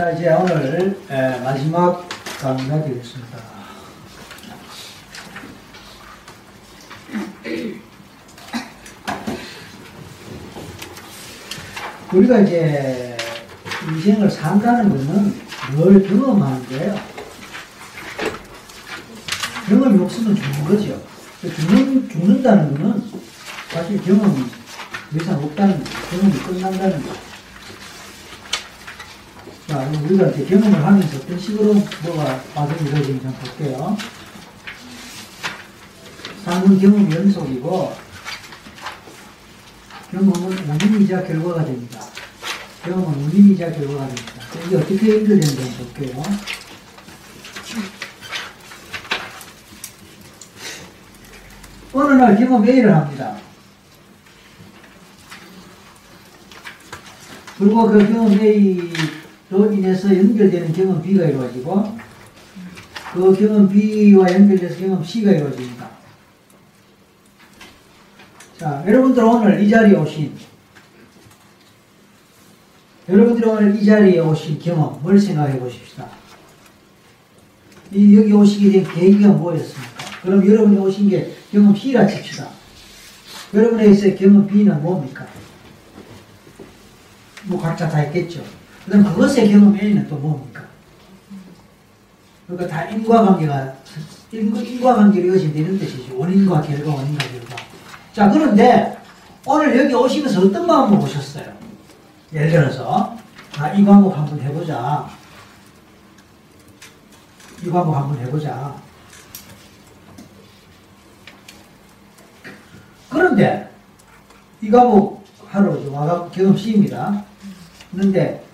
자, 이제 오늘 에, 마지막 강의가 되겠습니다. 우리가 이제 인생을 산다는 것은 늘 경험하는 거예요. 경험이 없으면 죽는 거죠. 죽는, 죽는다는 것은 사실 경험이 더 이상 없다는 거 경험이 끝난다는 거 자, 우리가 이제 경험을 하면서 어떤 식으로 뭐가 과정이 이루어지는지 한번 볼게요. 삶은 경험 연속이고, 경험은 원인이자 결과가 됩니다. 경험은 원인이자 결과가 됩니다. 이게 어떻게 연결되는지 한번 볼게요. 어느 날 경험 A를 합니다. 그리고 그 경험 A 로 인해서 연결되는 경험 B가 이루어지고 그 경험 B와 연결돼서 경험 C가 이루어집니다. 자, 여러분들 오늘 이 자리에 오신 여러분들이 오늘 이 자리에 오신 경험을 생각해 보십시다. 이 여기 오시게 된 계기가 뭐였습니까? 그럼 여러분이 오신 게 경험 C라 칩시다. 여러분에게서 경험 B는 뭡니까? 뭐 각자 다 있겠죠. 그 다음 그것의 경험 A는 또 뭡니까? 그러니까 다 인과관계가, 인과관계로 이어지면 되는 뜻이죠. 원인과 결과, 원인과 결과. 자, 그런데 오늘 여기 오시면서 어떤 마음으로 오셨어요? 예를 들어서, 아, 이 과목 한번 해보자. 이 과목 한번 해보자. 그런데 이 과목 하러 와가 경험 C입니다. 그런데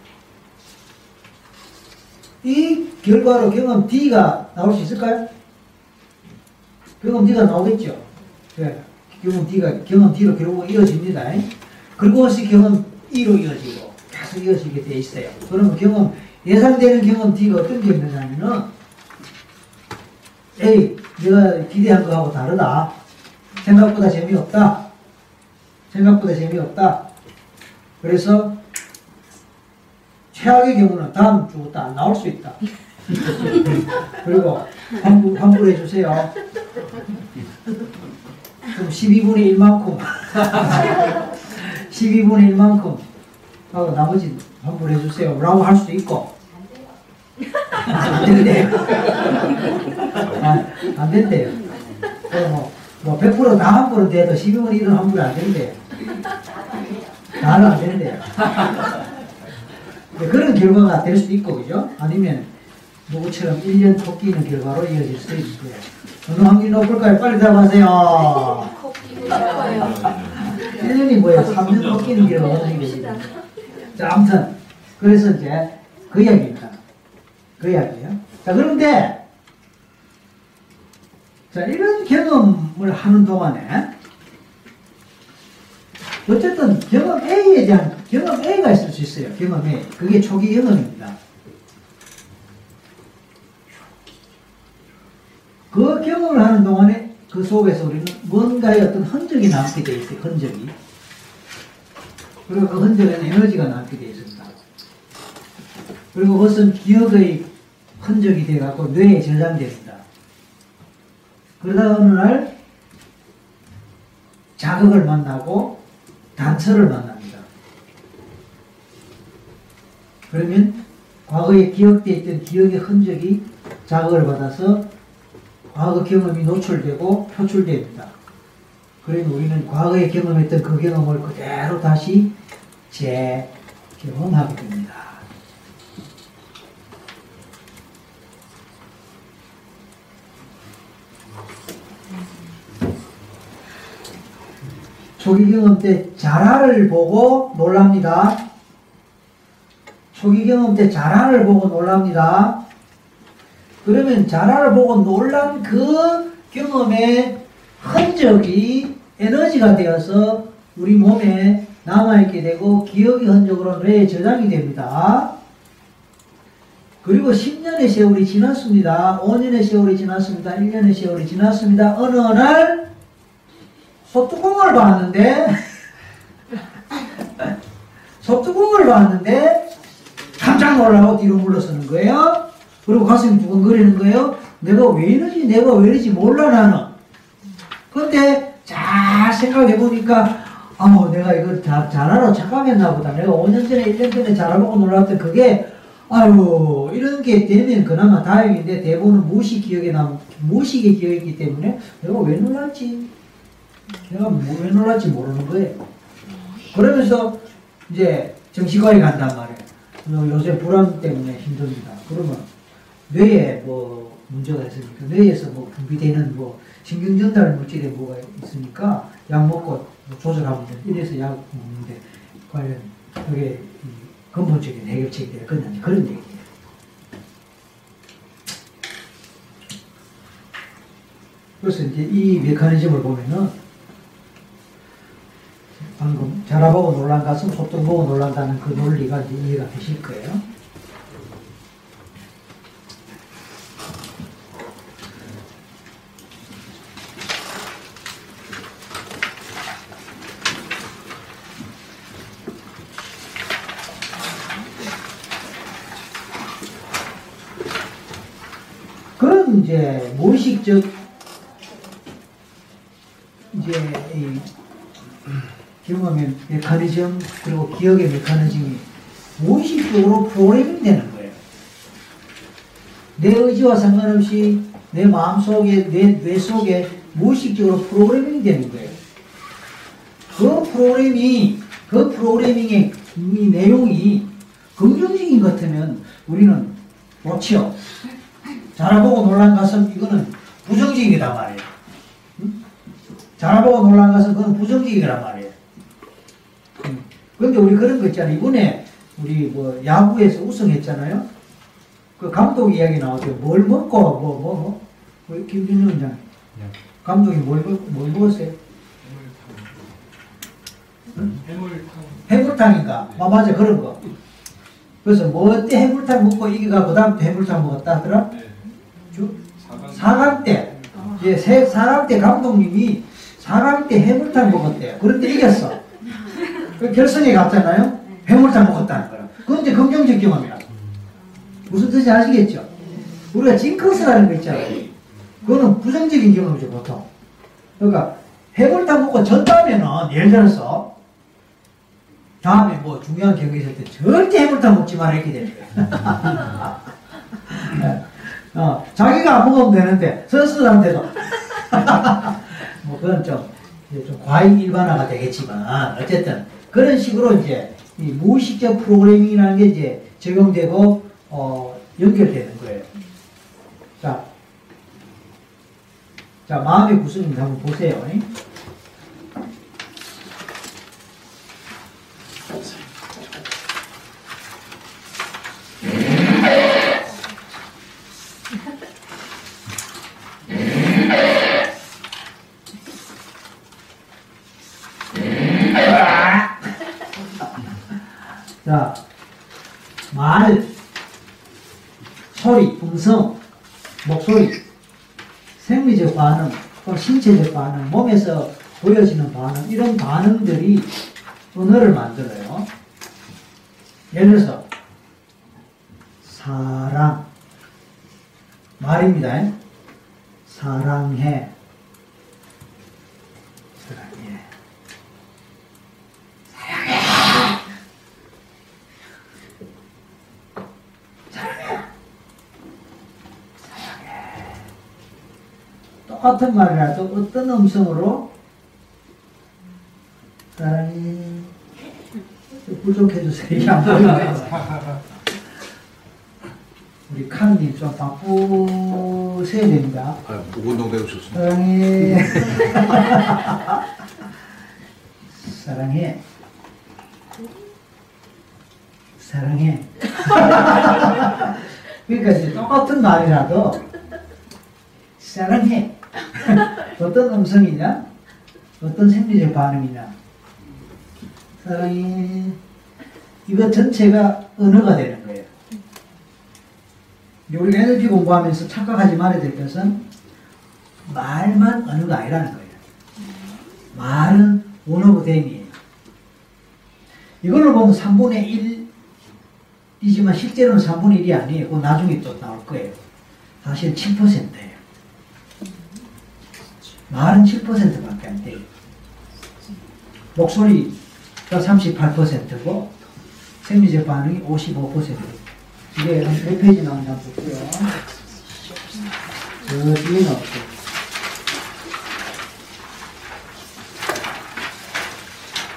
이 결과로 경험 D가 나올 수 있을까요? 경험 D가 나오겠죠. 네. 경험 D가 경험 D로 결국 이어집니다. 그것이 경험 E로 이어지고 계속 이어지게 돼 있어요. 그러면 경험 예상되는 경험 D가 어떤 게 있느냐면은 A 내가 기대한 거하고 다르다. 생각보다 재미없다. 생각보다 재미없다. 그래서 최악의 경우는 다음 주부터 안 나올 수 있다. 그리고 환불, 환불해 주세요. 그럼 12분의 1만큼 12분의 1만큼 하고 나머지 환불해 주세요. 라고 할 수도 있고 안 된대요. 아, 안 된대요. 뭐, 뭐 100%다 환불은 돼도 12분의 1은 환불이 안 된대요. 다는 안 된대요. 그런 결과가 될 수도 있고, 그죠? 아니면 누구처럼 1년 토끼는 결과로 이어질 수도 있고요. 어느 확률이 높을까요? 빨리 대답하세요. 1년이 뭐예요? 3년 토끼는 결과가 되지? 자, 아무튼. 그래서 이제 그 이야기입니다. 그 이야기예요. 자, 그런데, 자, 이런 경험을 하는 동안에, 어쨌든 경험 A에 대한 경험 A가 있을 수 있어요. 경험 A. 그게 초기 경험입니다. 그 경험을 하는 동안에 그 속에서 우리는 뭔가의 어떤 흔적이 남게 돼 있어요. 흔적이. 그리고 그 흔적에는 에너지가 남게 돼 있습니다. 그리고 그것은 기억의 흔적이 돼갖고 뇌에 저장됩니다. 그러다 어느 날 자극을 만나고 단서를 만납니다. 그러면 과거에 기억되어 있던 기억의 흔적이 자극을 받아서 과거 경험이 노출되고 표출됩니다. 그러면 우리는 과거에 경험했던 그 경험을 그대로 다시 재경험하게 됩니다. 초기 경험 때 자라를 보고 놀랍니다. 초기 경험 때 자라를 보고 놀랍니다. 그러면 자라를 보고 놀란 그 경험의 흔적이 에너지가 되어서 우리 몸에 남아있게 되고 기억의 흔적으로 뇌에 저장이 됩니다. 그리고 10년의 세월이 지났습니다. 5년의 세월이 지났습니다. 1년의 세월이 지났습니다. 어느 날 소뚜껑을 봤는데 소뚜껑을 봤는데 깜짝 놀라고 뒤로 물러서는 거예요. 그리고 가슴이 두근거리는 거예요. 내가 왜 이러지? 내가 왜 이러지? 몰라 나는. 근데 잘 생각해 보니까 아우 내가 잘, 잘하러 착각했나 보다. 내가 5년 전에 1년 전에 잘하고 놀랐던 그게 아유 이런 게 되면 그나마 다행인데 대부분은 무식 기억에 남 무식의 기억이기 때문에 내가 왜 놀랐지? 내가 뭐, 왜 놀랐지 모르는 거예요. 그러면서 이제 정신과에 간단 말이에요. 요새 불안 때문에 힘듭니다. 그러면 뇌에 뭐 문제가 있으니까 뇌에서 뭐 분비되는 뭐 신경 전달 물질에 뭐가 있으니까 약 먹고 뭐 조절하면 돼. 이래서 약 먹는데 과연 그게 근본적인 해결책이 될 거냐 그런 얘기예요. 그래서 이제 이 메커니즘을 보면은 방금 자라보고 놀란 가슴 소똥 보고 놀란다는 그 논리가 이해가 되실 거예요. 이제 무의식적 이제 이 경험의 메커니즘 그리고 기억의 메커니즘이 무의식적으로 프로그래밍 되는 거예요. 내 의지와 상관없이 내 마음속에 내 뇌 속에 무의식적으로 프로그래밍 되는 거예요. 그 프로그래밍이 그 프로그래밍의 이 내용이 긍정적인 것 같으면 우리는 좋지요. 자라보고 놀란 가슴 이거는 부정적이다 말이에요. 응? 자라보고 놀란 가슴 그건 부정적이란 말이에요. 응. 근데 우리 그런 거 있잖아요. 이번에 우리 뭐 야구에서 우승했잖아요. 그 감독 이야기 나왔죠. 뭘 먹고 뭐뭐 뭐. 뭐, 김준영 원장. 감독이 뭘, 먹- 뭘 먹었어요? 해물탕. 해물탕인가? 아, 맞아 그런 거. 그래서 뭐때 해물탕 먹고 이기가 그 다음 해물탕 먹었다 하더라? 네. 주, 사강. 4강 때, 이제 세, 4강 때 감독님이 4강 때 해물탕 먹었대요. 그런데 이겼어. 그 결승에 갔잖아요. 해물탕 먹었다는 거야. 그건 이제 긍정적 경험이야. 무슨 뜻인지 아시겠죠? 우리가 징크스라는 거 있잖아요. 그거는 부정적인 경험이죠, 보통. 그러니까 해물탕 먹고 졌다면은, 예를 들어서, 다음에 뭐 중요한 경기 있을 때 절대 해물탕 먹지 마라 이렇게 되는 거야. 어, 자기가 안 먹으면 되는데 선수들한테도 뭐 그건 좀, 좀 과잉 일반화가 되겠지만 어쨌든 그런 식으로 이제 이 무의식적 프로그래밍이라는 게 이제 적용되고 어, 연결되는 거예요. 자, 자 마음의 구성입니다. 한번 보세요. 자, 말, 소리, 음성, 목소리, 생리적 반응, 또 신체적 반응, 몸에서 보여지는 반응, 이런 반응들이 언어를 만들어요. 예를 들어서, 사랑, 말입니다. 사랑해. 똑같은 말이라도 어떤 음성으로 사랑해 부족해주세요. 우리 칸님 좀 바쁘셔야 됩니다. 아, 운동 배우셨습니다. 사랑해. 사랑해. 사랑해. 그러니까 똑같은 말이라도 사랑해. 어떤 음성이냐? 어떤 생리적 반응이냐? 사랑해. 이거 전체가 언어가 되는 거예요. 우리가 NLP 공부하면서 착각하지 말아야 될 것은 말만 언어가 아니라는 거예요. 말은 of them이에요. 이걸로 보면 3분의 1이 이지만 실제로는 3분의 1이 아니에요. 나중에 또 나올 거예요. 사실 7%예요. 말은 7%밖에 안 돼요. 목소리가 38%고 생리적 반응이 55%. 이게 한몇 페이지 나오냐 볼게요. 저 뒤에 나올게요.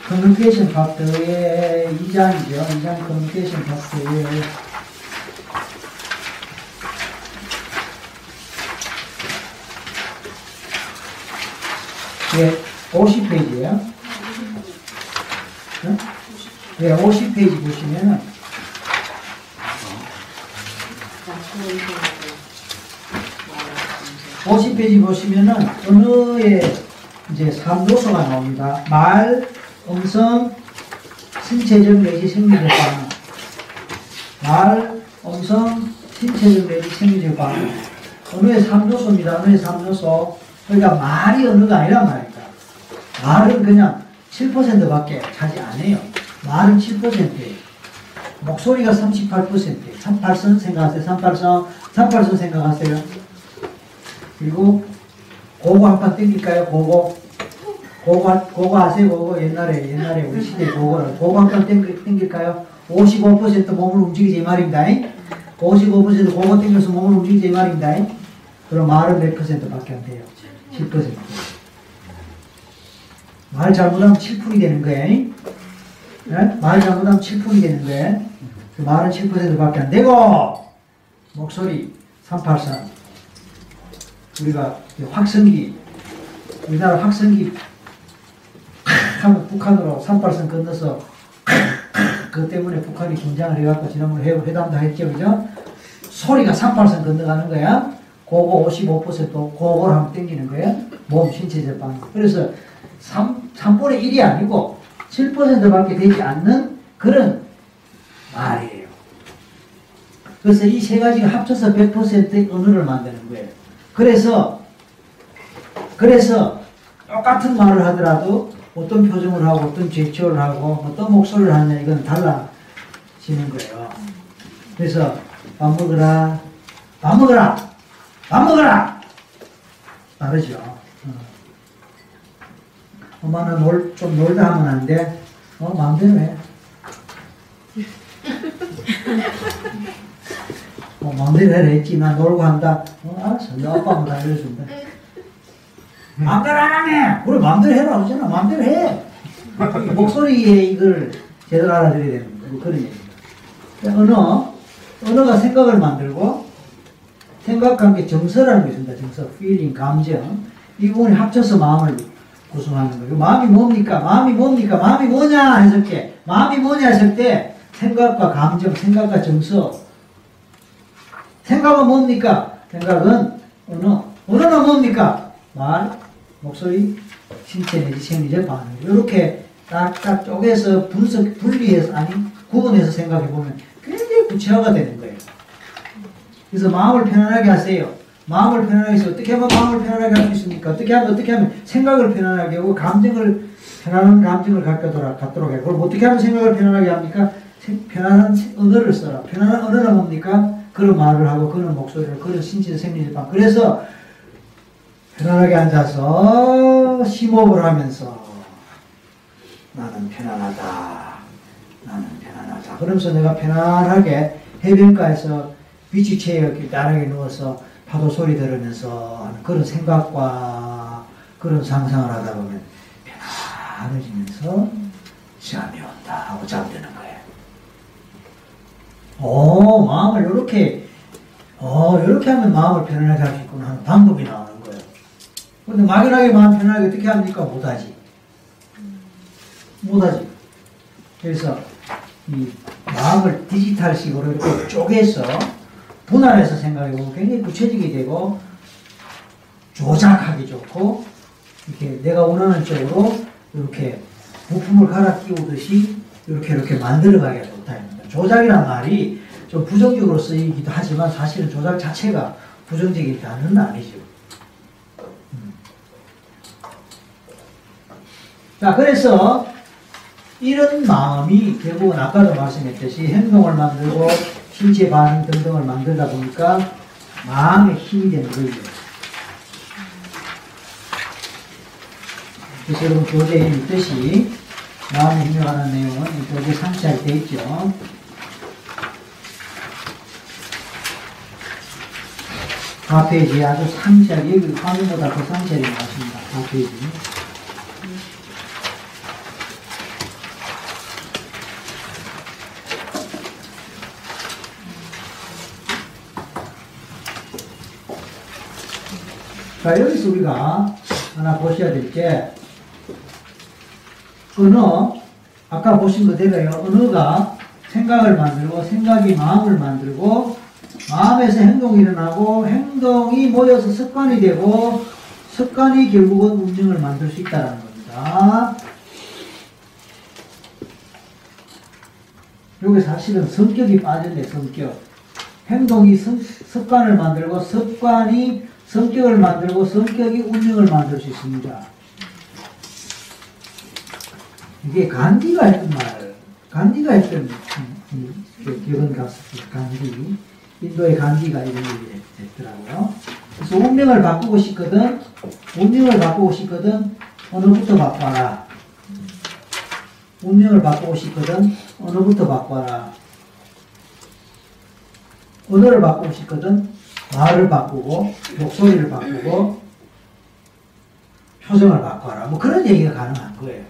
커뮤니케이션 factor의 2장이죠. 2장 커뮤니케이션 factor의 예, 50페이지예요. 예, 50페이지 보시면은 50페이지 보시면은 언어의 이제 3요소가 나옵니다. 말, 음성, 신체적 내지 생리적 반응. 말, 음성, 신체적 내지 생리적 반응. 언어의 3요소입니다. 언어의 3요소. 그러니까 말이 언어가 아니란 말입니다. 말은 그냥 7%밖에 차지 안 해요. 말은 7%예요. 목소리가 38%예요. 38선 생각하세요. 38선, 38선 생각하세요. 그리고 고거 한판 땡길까요? 고거. 고거, 고거 아세요? 고거 옛날에, 옛날에 우리 시대 고거를. 고거 한판 땡길, 땡길까요? 55% 몸을 움직이지 이 말입니다. 55% 고거 땡겨서 몸을 움직이지 이 말입니다. 그럼 말은 몇 퍼센트 밖에 안 돼요? 7%. 말 잘못하면 7풀이 되는 거예요. 네? 말 잘못하면 7풀이 되는 거예요. 그 말은 7%밖에 안 되고, 목소리 383. 우리가 확성기, 우리나라 확성기 하면 북한으로 38선 건너서 그 때문에 북한이 긴장을 해갖고 지난번에 회- 회담도 했죠, 그죠? 소리가 38선 건너가는 거야. 그거 55% 그걸 한번 땡기는 거야. 몸 신체적 반응. 그래서 3, 3분의 1이 아니고 7%밖에 되지 않는 그런 말이에요. 그래서 이 세 가지가 합쳐서 100%의 언어를 만드는 거예요. 그래서 그래서 똑같은 말을 하더라도 어떤 표정을 하고 어떤 제스처를 하고 어떤 목소리를 하느냐 이건 달라지는 거예요. 그래서 밥 먹으라, 밥 먹으라, 밥 먹으라 다르죠. 어. 엄마는 놀, 좀 놀다 하면 안 돼. 어, 마음대로 해. 어, 마음대로 해라 했지. 나 놀고 한다. 어, 알았어. 너 아빠가 다 알려준다. 마음대로 하라며! 그래, 마음대로 해라. 그러잖아. 마음대로 해. 목소리에 이걸 제대로 알아들여야 되는. 그런 얘기입니다. 언어, 언어가 생각을 만들고, 생각과 함께 정서라는 게 있습니다. 정서, feeling, 감정. 이 부분이 합쳐서 마음을 구성하는 거예요. 마음이 뭡니까? 마음이 뭡니까? 마음이 뭐냐? 했을 때, 마음이 뭐냐? 했을 때, 생각과 감정, 생각과 정서. 생각은 뭡니까? 생각은 언어. 언어는 뭡니까? 말, 목소리, 신체 내지 생리적 반응. 이렇게 딱딱 쪼개서 분석, 분리해서, 아니, 구분해서 생각해 보면 굉장히 구체화가 되는 거예요. 그래서 마음을 편안하게 하세요. 마음을 편안하게 해서 어떻게 하면 마음을 편안하게 할 수 있습니까? 어떻게 하면 어떻게 하면 생각을 편안하게 하고 감정을 편안한 감정을 갖도록 갖도록 해. 그럼 어떻게 하면 생각을 편안하게 합니까? 생- 편안한 세- 언어를 써라. 편안한 언어는 뭡니까? 그런 말을 하고 그런 목소리를 그런 신체 생리적 방. 그래서 편안하게 앉아서 심호흡을 하면서 나는 편안하다. 나는 편안하다. 그러면서 내가 편안하게 해변가에서 이렇게 나란하게 누워서 파도 소리 들으면서 하는 그런 생각과 그런 상상을 하다 보면 편안해지면서 잠이 온다 하고 잠드는 거예요. 오, 마음을 이렇게, 어, 이렇게 하면 마음을 편안하게 할 수 있구나 하는 방법이 나오는 거예요. 근데 막연하게 마음 편안하게 어떻게 합니까? 못하지. 못하지. 그래서 이 마음을 디지털식으로 이렇게 쪼개서 분할해서 생각해보면 굉장히 구체적이 되고 조작하기 좋고 이렇게 내가 원하는 쪽으로 이렇게 부품을 갈아 끼우듯이 이렇게 이렇게 만들어가기가 좋다. 조작이란 말이 좀 부정적으로 쓰이기도 하지만 사실은 조작 자체가 부정적이지 않은 아니죠. 음. 자, 그래서 이런 마음이 결국은 아까도 말씀했듯이 행동을 만들고 신체 반응 등등을 만들다 보니까 마음의 힘이 되는 거예요. 그래서 여러분 교재에 있듯이 마음의 힘에 관한 내용은 이 교재 상세하게 있죠. 앞페이지에 아주 상세하게 여기 화면보다 더 상세하게 나왔습니다. 앞페이지. 자, 여기서 우리가 하나 보셔야 될 게, 언어, 아까 보신 그대로요. 언어가 생각을 만들고, 생각이 마음을 만들고, 마음에서 행동이 일어나고, 행동이 모여서 습관이 되고, 습관이 결국은 운명을 만들 수 있다는 겁니다. 여기 사실은 성격이 빠졌네, 성격. 행동이 습, 습관을 만들고, 습관이 성격을 만들고 성격이 운명을 만들 수 있습니다. 이게 간디가 했던 말, 간디가 했던 기본 갔었어요. 간디. 인도의 간디가 이런 얘기 했더라고요. 그래서 운명을 바꾸고 싶거든, 운명을 바꾸고 싶거든, 어느부터 바꿔라. 운명을 바꾸고 싶거든, 어느부터 바꿔라. 언어를 바꾸고 싶거든, 말을 바꾸고 목소리를 바꾸고 표정을 바꿔라. 뭐 그런 얘기가 가능한 거예요.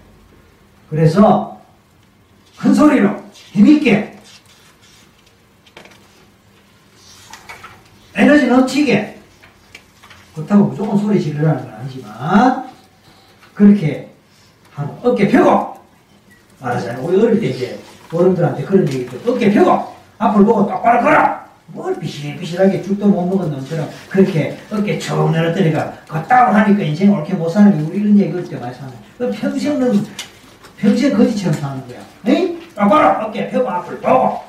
그래서 큰 소리로 힘있게 에너지 넘치게 그렇다고 무조건 소리 지르라는 건 아니지만 그렇게 하고 어깨 펴고 말하잖아요. 우리 어릴 때 이제 어른들한테 그런 얘기 죠 어깨 펴고 앞을 보고 똑바로 걸어 뭘 비실비실하게 죽도 못 먹은 놈처럼 그렇게 어깨 쭉 내렸더니까 걷다고 하니까 인생 옳게 못 사는 게 우리 이런 얘기 그때? 많이 사는 그 평생은 평생 거지처럼 사는 거야. 에이? 똑바로 어깨 펴고 앞을 보고.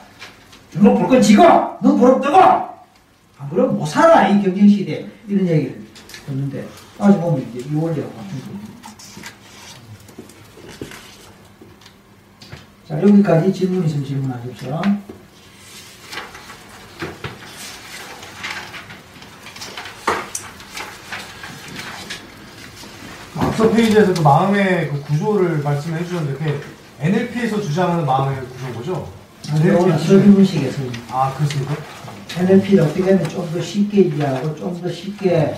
주먹 불끈 쥐고 눈 부릅 뜨고. 안 그러면 못 살아 이 경쟁시대. 이런 얘기를 듣는데 아주 보면 이제 이 겁니다 자 여기까지 질문 있으면 질문하십시오 앞서 페이지에서도 마음의 그 구조를 말씀해 주셨는데 그게 NLP에서 주장하는 마음의 구조인 거죠? 아니, 오늘 설기문식에서 아 그렇습니까? NLP를 어떻게 하면 좀 더 쉽게 이해하고 좀 더 쉽게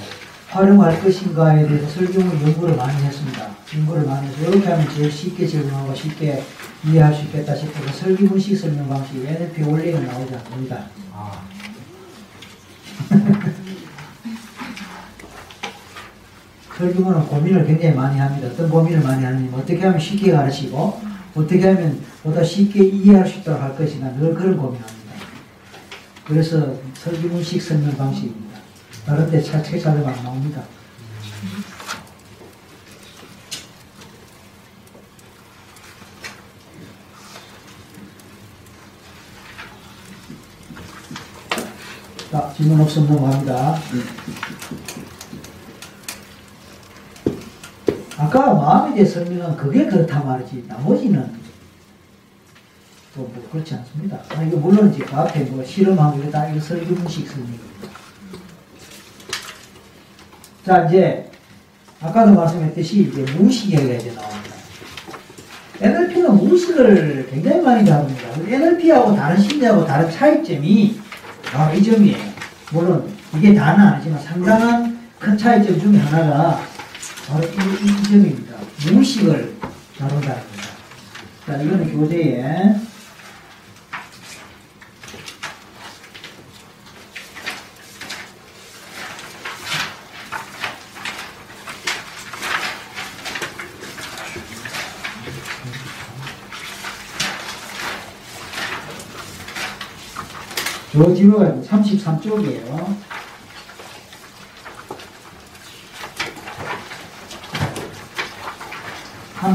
활용할 것인가에 대해서 설경을 연구를 많이 했습니다. 연구를 많이 해서 이렇게 하면 제일 쉽게 적용하고 쉽게 이해할 수 있겠다 싶어서 설기문식 설명 방식 NLP 원리는 나오지 않습니다. 아 설교문은 고민을 굉장히 많이 합니다. 어떤 고민을 많이 하느냐 어떻게 하면 쉽게 가르치고 어떻게 하면 보다 쉽게 이해할 수 있도록 할 것인가 늘 그런 고민합니다. 그래서 설교문식 설명 방식입니다. 다른 데책 찾아보면 안 나옵니다. 자, 질문 없으면 넘어갑니다. 아까 마음에 대해 설명한 그게 그렇다 말이지 나머지는 또 뭐 그렇지 않습니다. 아, 이거 물론 이제 그 앞에 뭐 실험하고 이거 다 이거 설교문식 설명입니다. 자 이제 아까도 말씀했듯이 이제 무의식에 대해 나옵니다. NLP는 무의식을 굉장히 많이 다룹니다. NLP하고 다른 심리하고 다른 차이점이 바로 이 점이에요. 물론 이게 다는 아니지만 상당한 큰 차이점 중에 하나가 바로 이, 이 점입니다. 무의식을 다룬다는 겁니다. 자, 이거는 교재에 저 뒤로 가면 33쪽이에요.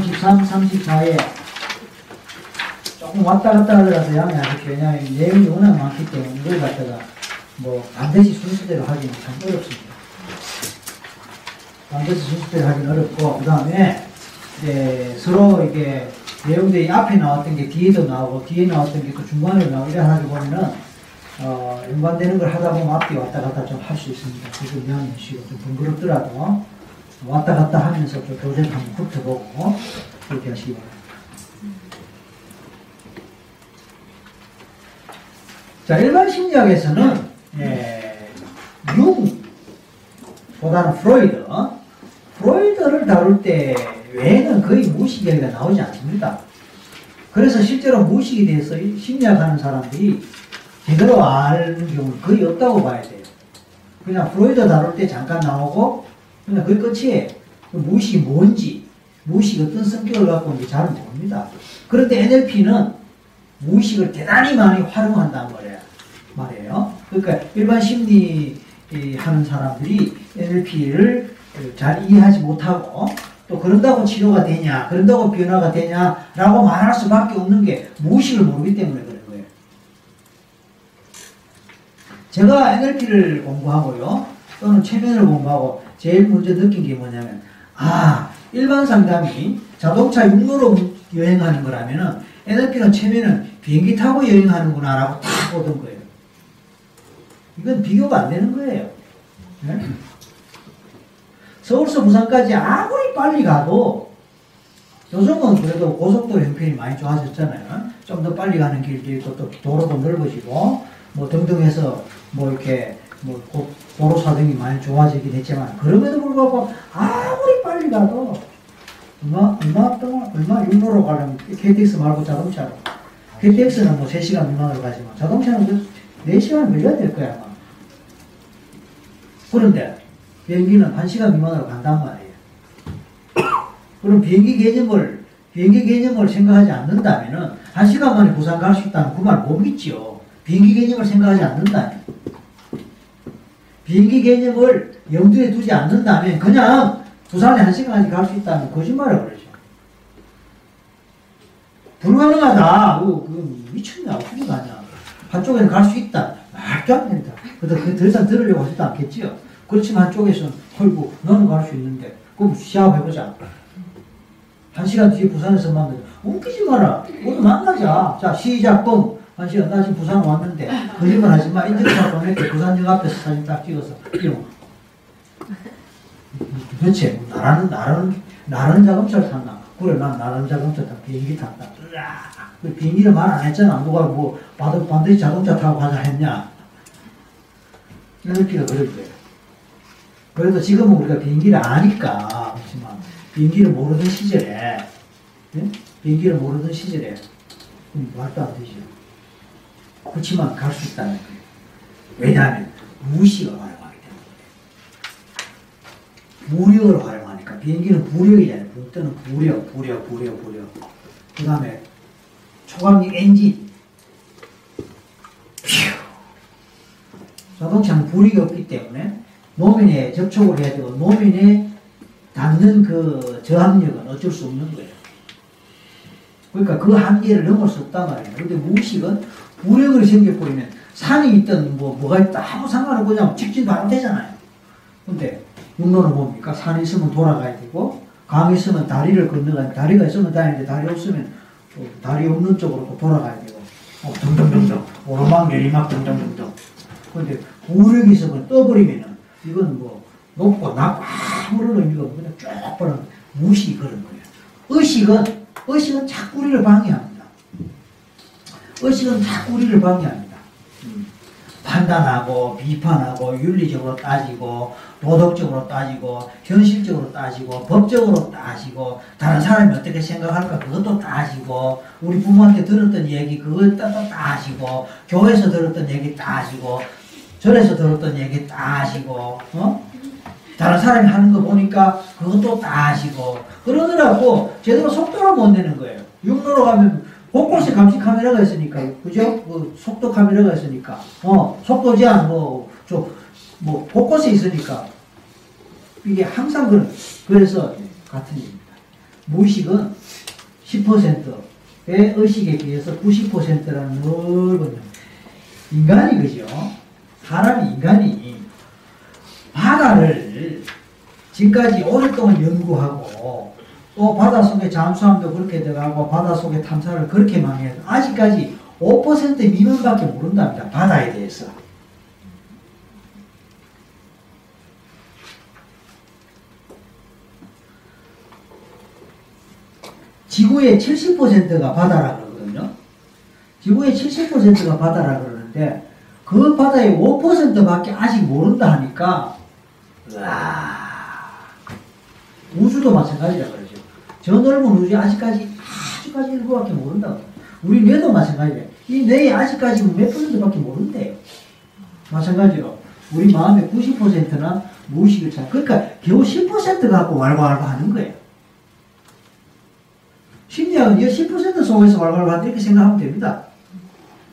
33, 34에 조금 왔다 갔다 하더라도 양이 아직 왜냐하면 내용이 워낙 많기 때문에 이걸 갖다가 뭐 반드시 순서대로 하기는 참 어렵습니다. 반드시 순서대로 하기는 어렵고 그 다음에 서로 이게 내용들이 앞에 나왔던 게 뒤에도 나오고 뒤에 나왔던 게 또 중간에 나오고 이래 가지고 보면은 어, 연관되는 걸 하다 보면 앞뒤 왔다 갔다 좀 할 수 있습니다. 그거 미안해시고 좀 번거롭더라도 왔다 갔다 하면서 좀 교재를 한번 훑어보고 그렇게 하시기 바랍니다. 자, 일반 심리학에서는 예, 융보다는 프로이드, 프로이드를 다룰 때 외에는 거의 무의식 이야기가 나오지 않습니다. 그래서 실제로 무의식에 대해서 심리학하는 사람들이 제대로 아는 경우는 거의 없다고 봐야 돼요. 그냥 프로이드 다룰 때 잠깐 나오고 끝이에요. 그 무의식이 뭔지, 무의식이 어떤 성격을 갖고 있는지 잘 모릅니다. 그런데 NLP는 무의식을 대단히 많이 활용한다는 거래요. 말이에요. 그러니까 일반 심리 이, 하는 사람들이 NLP를 잘 이해하지 못하고 또 그런다고 치료가 되냐, 그런다고 변화가 되냐라고 말할 수밖에 없는 게 무의식을 모르기 때문에 그런 거예요. 제가 NLP를 공부하고요, 또는 최면을 공부하고 제일 먼저 느낀 게 뭐냐면, 아, 일반 상담이 자동차 육로로 여행하는 거라면은 NLP는 최면은 비행기 타고 여행하는구나 라고 딱 보던 거예요. 이건 비교가 안 되는 거예요. 네? 서울서 부산까지 아무리 빨리 가도 요즘은 그래도 고속도로 형편이 많이 좋아졌잖아요. 좀 더 빨리 가는 길도 있고 또 도로도 넓어지고 뭐 등등 해서 뭐 이렇게 뭐 고- 도로 사정이 많이 좋아지긴 했지만 그럼에도 불구하고 아무리 빨리 가도 얼마 얼마 동안 얼마 육로로 가려면 KTX 말고 자동차로 KTX는 뭐 3시간 미만으로 가지만 자동차는 그 4시간 걸려야 될 거야 아마. 그런데 비행기는 1시간 미만으로 간단 말이에요. 그럼 비행기 개념을 비행기 개념을 생각하지 않는다면은 1시간 만에 부산 갈 수 있다는 그 말 못 믿지요. 비행기 개념을 생각하지 않는다면. 비행기 개념을 염두에 두지 않는다면 그냥 부산에 1시간까지 갈 수 있다면 거짓말을 그러죠. 불가능하다. 그거 미쳤냐. 어떻게 가냐. 한쪽에는 갈 수 있다. 말도 안 된다. 그래도 그더 이상 들으려고 하지도 않겠지요. 그렇지만 한쪽에서는, 헐고, 너는 갈 수 있는데, 그럼 시합해보자. 한 시간 뒤에 부산에서 만나자. 웃기지 마라. 모두 만나자. 자, 시작, 뻥. 한 시간, 나 지금 부산 왔는데, 거짓말 하지 마. 인증샷 보낼게. 부산역 앞에서 사진 딱 찍어서. 이러고. 도대체, 뭐 나라는, 나라는, 나라는 자동차를 탔나? 그래, 난 나라는 자동차 탔 비행기 탔다. 그 비행기를 말 안 했잖아. 누가 뭐, 반드- 반드시 자동차 타고 가자 했냐? NLP가 그럴 거예요. 그래도 지금은 우리가 비행기를 아니까, 그렇지만, 비행기를 모르던 시절에, 예? 비행기를 모르던 시절에, 음, 말도 안 되죠. 그렇지만 갈 수 있다는 거예요. 왜냐하면, 무의식을 활용하기 때문에. 무력을 활용하니까, 비행기는 부력이잖아요. 붕 뜨는 부력, 부력, 부력, 부력. 그 다음에, 초강력 엔진. 퓨. 자동차는 불이 없기 때문에 노면에 접촉을 해야 되고 노면에 닿는 그 저항력은 어쩔 수 없는 거예요. 그러니까 그 한계를 넘을 수 없단 말이에요. 근데 무의식은 무력을 생겨버리면 산이 있든 뭐 뭐가 있다 아무 상관없고 그냥 직진도 안 되잖아요. 근데 육로는 뭡니까? 산이 있으면 돌아가야 되고 강이 있으면 다리를 건너가야 다리가 있으면 다니는데 다리 없으면 또 다리 없는 쪽으로 또 돌아가야 되고 어, 등등등등 오르막 내리막 등등등등 근데 무력이 있으면 떠버리면은 이건 뭐 높고 낮고 아무런 의미가 없고 그냥 쭉 버는 무식이 그런 거예요. 의식은 의식은 자꾸 우리를 방해합니다. 의식은 자꾸 우리를 방해합니다. 음. 판단하고 비판하고 윤리적으로 따지고 도덕적으로 따지고 현실적으로 따지고 법적으로 따지고 다른 사람이 어떻게 생각할까 그것도 따지고 우리 부모한테 들었던 얘기 그것도 또 따지고 교회에서 들었던 얘기 따지고 절에서 들었던 얘기 따지고 어? 다른 사람이 하는 거 보니까 그것도 따지고 그러더라고 제대로 속도를 못 내는 거예요 육로로 가면 곳곳에 감시 카메라가 있으니까 그죠? 그 속도 카메라가 있으니까 어 속도 제한 뭐 저 뭐 곳곳에 있으니까 이게 항상 그런 그래서 같은 일입니다. 무의식은 10%의 의식에 비해서 90%라는 넓은 인간이 그죠? 사람이 인간이 바다를 지금까지 오랫동안 연구하고 또 바닷속에 잠수함도 그렇게 들어가고 바닷속에 탐사를 그렇게 많이 해서 아직까지 5% 미만밖에 모른답니다. 바다에 대해서. 지구의 70%가 바다라 그러거든요. 지구의 70%가 바다라 그러는데 그 바다의 5%밖에 아직 모른다 하니까 와 우주도 마찬가지라 그러죠. 저 넓은 우주 아직까지 아직까지 일부밖에 모른다. 우리 뇌도 마찬가지예요. 이 뇌에 아직까지 몇 퍼센트밖에 모른대요. 마찬가지로 우리 마음의 90%나 무의식을 차. 그러니까 겨우 10% 갖고 왈왈 하는 거예요. 심리학은 이10% 속에서 왈왈 한다 이렇게 생각하면 됩니다.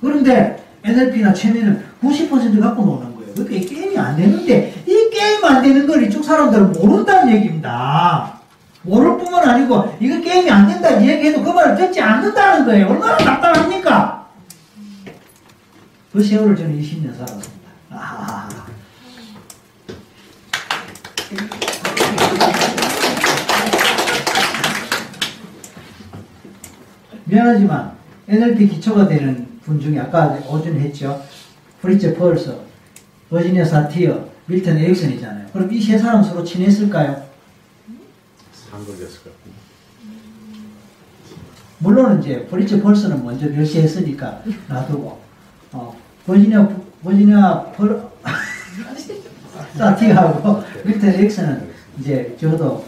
그런데 NLP나 최면은 90% 갖고 노는 거예요. 그러니까 이 게임이 안 되는데 이 게임 안 되는 걸 이쪽 사람들은 모른다는 얘기입니다. 모를 뿐만 아니고 이거 게임이 안 된다 얘기해도 그 말을 듣지 않는다는 거예요. 얼마나 답답합니까? 그 세월을 저는 20년 살았습니다. 아. 미안하지만 NLP 기초가 되는 분 중에 아까 오준 했죠. 프리츠 펄스, 버지니아 사티어, 밀턴 에릭슨이잖아요. 그럼 이 세 사람 서로 친했을까요? 상극이었을 것 같은데. 물론 이제 프리츠 펄스는 먼저 별세했으니까 놔두고 어, 버지니아 버지니아 펄 사티하고 밀턴 에릭슨은 이제 저도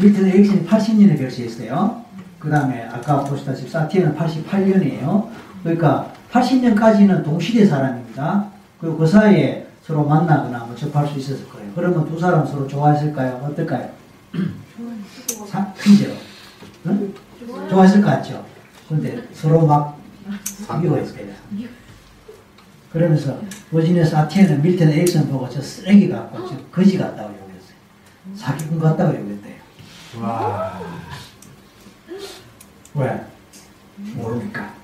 밀턴 에릭슨이 80년에 결시했어요. 그 다음에 아까 보시다시피 사티에는 88년이에요. 그러니까 80년까지는 동시대 사람입니다. 그리고 그 사이에 서로 만나거나 뭐 접할 수 있었을 거예요. 그러면 두 사람 서로 좋아했을까요? 어떨까요? 사, 실제로. 응? 좋아했을 것 같죠? 근데 서로 막 미워했어요. 그러면서 버지니아 사티에는 밀턴 에릭슨 보고 저 쓰레기 같고 저 거지 같다고 욕했어요. 사기꾼 같다고 욕했대요. 와. 왜? 모르니까.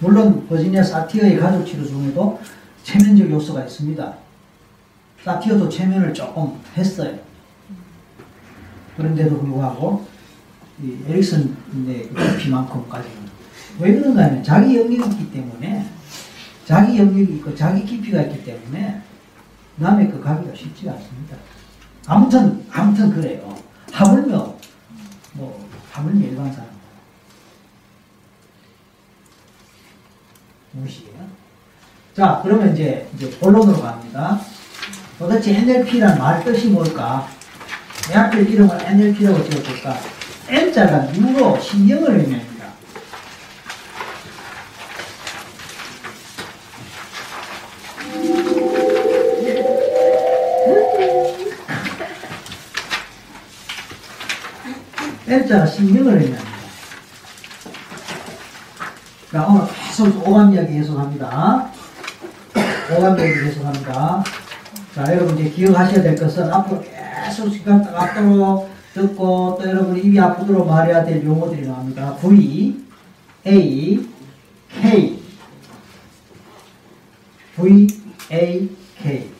물론 버지니아 사티어의 가족 치료 중에도 체면적 요소가 있습니다. 사티어도 체면을 조금 했어요. 그런데도 불구하고 이 에릭슨의 그 깊이만큼까지는 왜 그런가 하면 자기 영역이 있기 때문에 자기 영역이 있고 자기 깊이가 있기 때문에 남의 그 가기가 쉽지가 않습니다. 아무튼 아무튼 그래요. 하물며 뭐 하물며 일반 사람 무엇이에요? 자 그러면 이제 이제 본론으로 갑니다. 도대체 NLP란 말 뜻이 뭘까? 대학교 이름을 NLP라고 지어볼까? N자가 뉴로 신경을 의미합니다. N자가 신경을 의미합니다. 자, 오늘 계속 오감 이야기 계속합니다. 오감 이야기 계속합니다. 자, 여러분 이제 기억하셔야 될 것은 앞으로 계속 시간 앞으로 듣고 또 여러분 입이 아프도록 말해야 될 용어들이 나옵니다. V, A, K. V, A, K.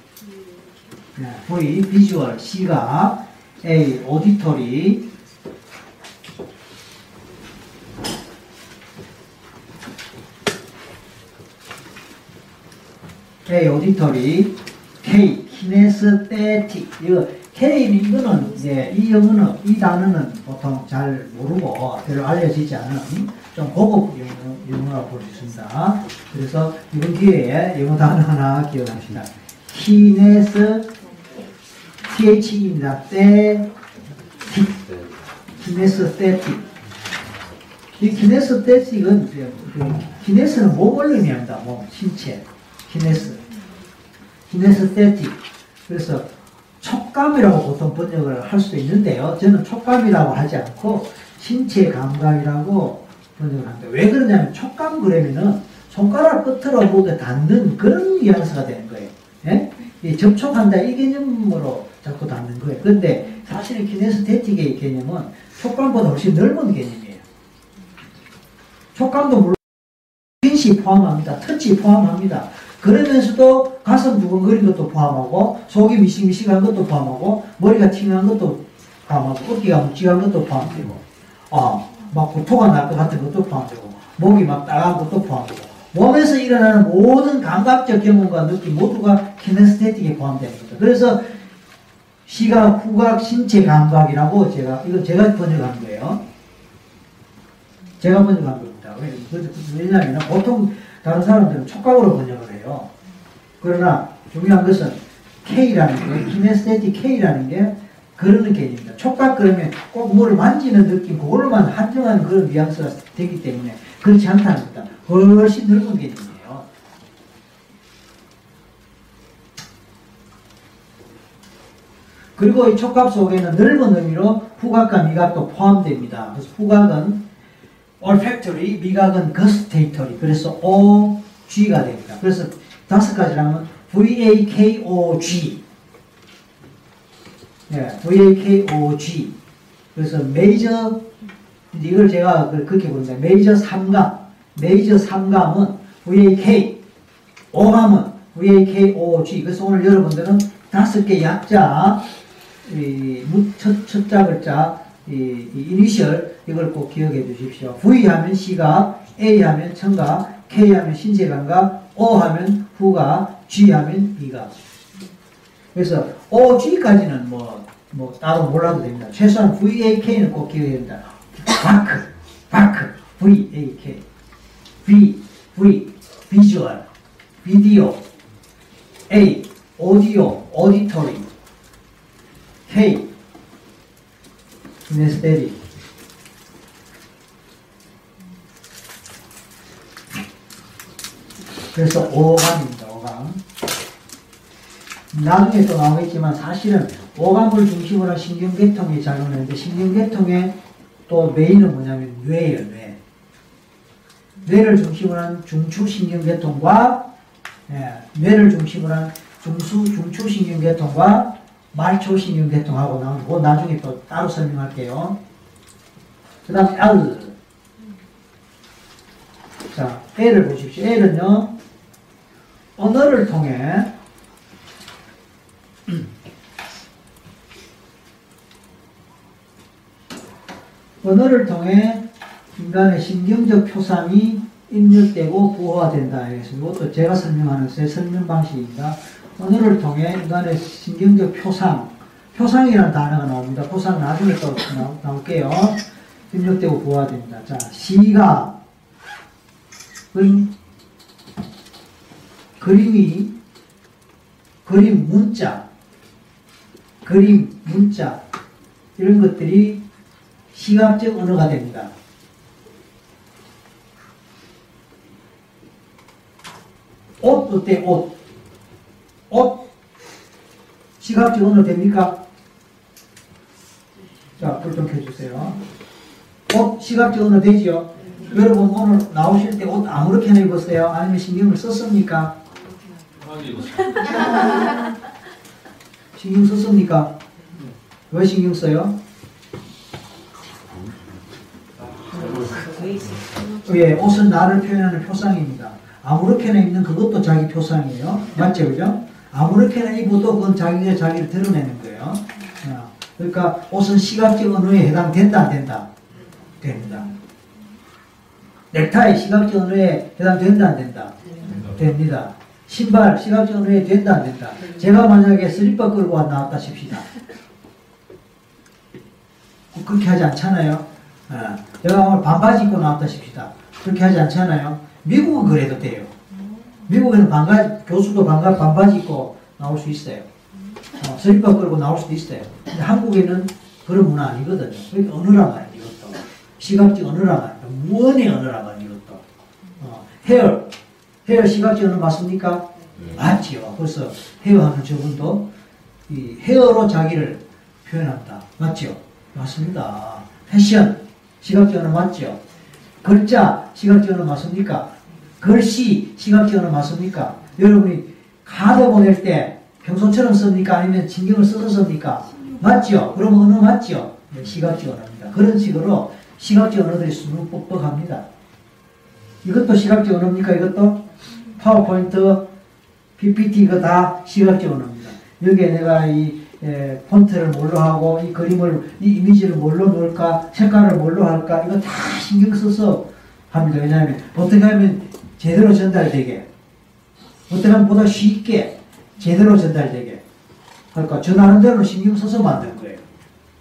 네, V, 비주얼, 시각. A, 오디토리. K, 오디토리. K, 키네스테틱. 이거 K 이거는 이제 이 영어는 이 단어는 보통 잘 모르고 별로 알려지지 않은 좀 고급 영어, 영어라고 볼 수 있습니다. 그래서 이번 기회에 영어 단어 하나 기억합시다. 키네스 THE입니다. 테 키네스테틱. 이 키네스테틱은 키네스는 몸을 의미합니다. 몸, 신체. 키네스. 키네스테틱. 그래서 촉감이라고 보통 번역을 할 수도 있는데요. 저는 촉감이라고 하지 않고 신체 감각이라고 번역을 합니다. 왜 그러냐면 촉감 그러면은 손가락 끝으로 뭐가 닿는 그런 뉘앙스가 되는 거예요. 예? 이 접촉한다 이 개념으로 자꾸 닿는 거예요. 근데 사실은 키네스테틱의 개념은 촉감보다 훨씬 넓은 개념이에요. 촉감도 물론 핀시 포함합니다. 터치 포함합니다. 그러면서도 가슴 두근거린 것도 포함하고 속이 미싱미싱한 것도 포함하고 머리가 팅한 것도 포함하고 어깨가 묵직한 것도 포함되고 아, 막 구토가 날 것 같은 것도 포함되고 목이 막 따가운 것도 포함되고 몸에서 일어나는 모든 감각적 경험과 느낌 모두가 키네스테틱에 포함되는 거죠. 그래서 시각, 후각, 신체 감각이라고 제가 이거 제가 번역한 거예요. 제가 번역한 겁니다. 왜냐하면 보통 다른 사람들은 촉각으로 번역을 해요. 그러나 중요한 것은 K라는 게, 키네스테틱 K라는 게 그런 개념입니다. 촉각 그러면 꼭 뭐를 만지는 느낌, 그걸로만 한정하는 그런 뉘앙스가 되기 때문에 그렇지 않다는 겁니다. 훨씬 넓은 개념이에요. 그리고 이 촉각 속에는 넓은 의미로 후각과 미각도 포함됩니다. 그래서 후각은 olfactory, 미각은 gustatory. 그래서 OG가 됩니다. 그래서 다섯 가지라면 VAKOG. 예, VAKOG. 그래서 메이저, 이걸 제가 그- 그렇게 부릅니다. 메이저 3감. 메이저 3감은 VAK. 오감은 VAKOG. 그래서 오늘 여러분들은 다섯 개 약자, 이, 무- 첫, 첫자 글자, 이, 이 이니셜, 이걸 꼭 기억해 주십시오. V 하면 시각, A 하면 청각, K 하면 감각, O 하면 후각, G 하면 미각. 그래서 O, G까지는 뭐, 뭐 따로 몰라도 됩니다. 최소한 VAK는 꼭 기억해야 됩니다. 바크, 바크, VAK. V, V, 비주얼, 비디오, A, 오디오, 오디토리, K, 키네스테리. 그래서 오감입니다. 오감. 나중에 또 나오겠지만 사실은 오감을 중심으로 한 신경계통이 작용하는데 신경계통의 또 메인은 뭐냐면 뇌예요. 뇌. 뇌를 중심으로 한 중추신경계통과 예, 뇌를 중심으로 한 중수 중추신경계통과 말초신경계통하고 나오는 거 나중에 또 따로 설명할게요. 그 다음에 L. 자, L을 보십시오. L은요, 언어를 통해 언어를 통해 인간의 신경적 표상이 입력되고 부호화된다. 그래서 이것도 제가 설명하는 제 설명 방식입니다. 언어를 통해 인간의 신경적 표상, 표상이라는 단어가 나옵니다. 표상 나중에 또 나, 나올게요. 입력되고 부호화됩니다. 자, 시각은 그림이 그림 문자, 그림 문자 이런 것들이 시각적 언어가 됩니다. 옷 어때? 옷. 옷. 시각적 언어 됩니까? 자, 불 좀 켜주세요. 옷 시각적 언어 되지요? 여러분 오늘 나오실 때 옷 아무렇게나 입었어요? 아니면 신경을 썼습니까? 신경 썼습니까? 왜 신경 써요? 예, 옷은 나를 표현하는 표상입니다. 아무렇게나 입는 그것도 자기 표상이에요. 맞죠, 그죠? 아무렇게나 입어도 그건 자기가 자기를 드러내는 거예요. 어, 그러니까 옷은 시각적 언어에 해당된다, 안 된다? 됩니다. 넥타이 시각적 언어에 해당된다, 안 된다? 됩니다. 신발 시각적 언어에 된다, 안 된다? 제가 만약에 슬리퍼 끌고 와 나왔다 칩시다. 그렇게 하지 않잖아요. 어, 제가 오늘 반바지 입고 나왔다 칩시다. 그렇게 하지 않잖아요. 미국은 그래도 돼요. 미국에는 반가, 교수도 반가, 반바지 입고 나올 수 있어요. 어, 슬리퍼 끌고 나올 수도 있어요. 근데 한국에는 그런 문화 아니거든요. 그러니까 언어란 말이에요, 이것도. 시각적 언어란 말이에요. 무언의 언어란 말이에요, 이것도. 어, 헤어. 헤어 시각적 언어 맞습니까? 맞지요. 그래서 헤어 하는 저분도 이 헤어로 자기를 표현한다. 맞죠? 맞습니다. 패션. 시각적 언어 맞죠? 글자 시각적 언어 맞습니까? 글씨 언어 맞습니까? 여러분이 카드 보낼 때 평소처럼 씁니까? 아니면 신경을 써서 씁니까? 맞죠? 그럼 언어 맞죠? 네, 시각적 언어입니다. 그런 식으로 시각적 언어들이 수능 뻑뻑합니다. 이것도 시각적 언어입니까? 이것도 파워포인트, PPT 이거 다 시각적 언어입니다. 여기에 내가 이 에, 폰트를 뭘로 하고 이 그림을 이 이미지를 뭘로 넣을까 색깔을 뭘로 할까 이거 다 신경 써서 합니다. 왜냐하면 어떻게 하면 제대로 전달되게 어떻게 하면 보다 쉽게 제대로 전달되게 그러니까 전하는 대로 신경 써서 만든 거예요.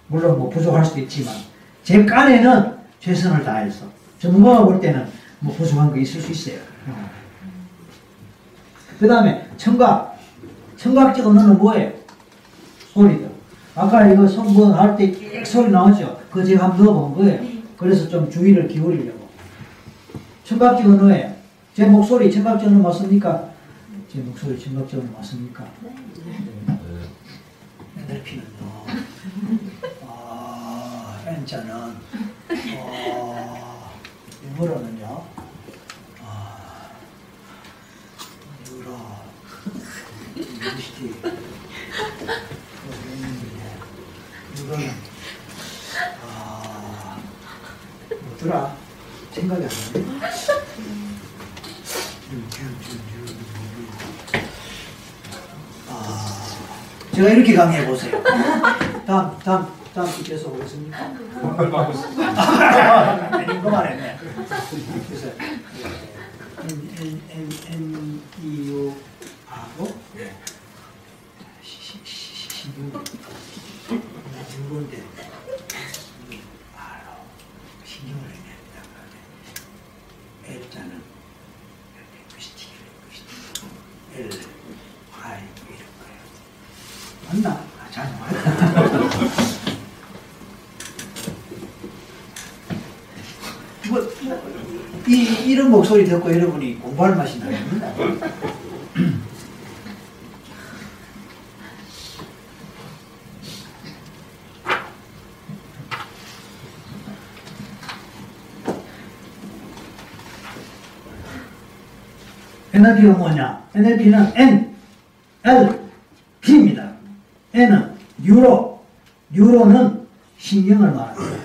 물론 뭐 부족할 수도 있지만 제 깐에는 최선을 다해서 전문가가 볼 때는 뭐 부족한 거 있을 수 있어요. 그 다음에 청각 청각적 언어는 뭐예요? 소리죠. 아까 이거 성분 할때 끽 소리 나오죠? 그거 제가 한번 넣어본 거예요. 그래서 좀 주의를 기울이려고. 청각적 언어에 제 목소리 청각적 언어 맞습니까? 제 목소리 청각적 언어 맞습니까? 아, N자는 어, 유머로는요. 아, 유로 유시티 유로는 아, 뭐더라? 생각이 안 나네. 아, 제가 이렇게 강의해 보세요. 다음, 다음, 다음 주께서 오겠습니까? 아닌 것만 했네. 그래서 N, N, N, N, E, U 하고 시- 신경 신경인데 바로 신경을 내는다. L자는 링구스틱, 링구스틱. L, Y 이런 거예요. 맞나? 아, 잘 맞나? 뭐, 뭐, 이, 이런 목 소리 듣고 여러분이 공부할 맛이 나겠나? NLP가 뭐냐? NLP는 N, L, P입니다. N은 뉴로, 뉴로는 신경을 말합니다.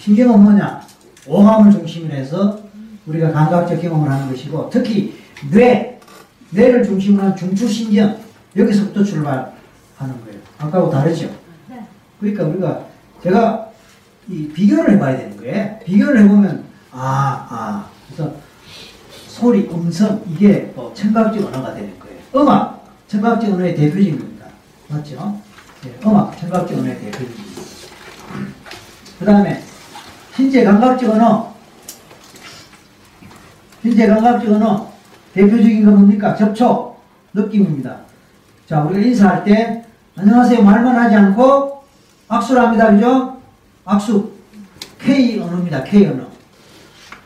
신경은 뭐냐? 오감을 중심으로 해서 우리가 감각적 경험을 하는 것이고 특히 뇌, 뇌를 중심으로 한 중추신경 여기서부터 출발하는 거예요. 아까하고 다르죠? 그러니까 우리가 제가 이 비교를 해봐야 되는 거예요. 비교를 해보면 아, 아. 그래서 소리, 음성 이게 뭐 청각적 언어가 되는 거예요. 음악, 청각적 언어의 대표적입니다. 맞죠? 네, 음악, 청각적 언어의 대표적입니다. 그 다음에 신체 감각적 언어, 신체 감각적 언어 대표적인 건 뭡니까? 접촉, 느낌입니다. 자, 우리가 인사할 때 안녕하세요 말만 하지 않고 악수를 합니다. 그죠? 악수. K 언어입니다. K 언어.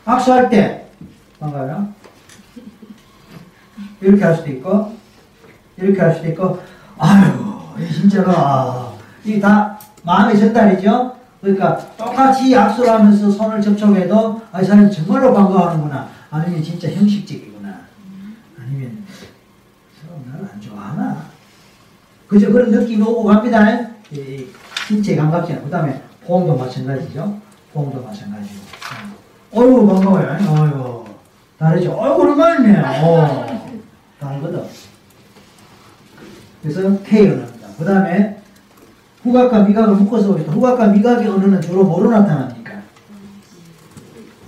악수할 때 반가워요. 이렇게 할 수도 있고 이렇게 할 수도 있고 아유 이 진짜가 이게 다 마음의 전달이죠. 그러니까 똑같이 악수를 하면서 손을 접촉해도 아, 이 사람이 정말로 반가워하는구나. 아니면 진짜 형식적이구나. 아니면 서로 나를 안 좋아하나. 그죠? 그런 느낌이 오고 갑니다. 이 신체 감각적. 그 다음에 포옹도 마찬가지죠. 포옹도 마찬가지고. 어이구, 반가워요. 어이구. 다르죠? 어이구, 오랜만이네. 어. 다르거든. 그래서 K 언어입니다. 그 다음에 후각과 미각을 묶어서 보겠다. 후각과 미각의 언어는 주로 뭐로 나타납니까?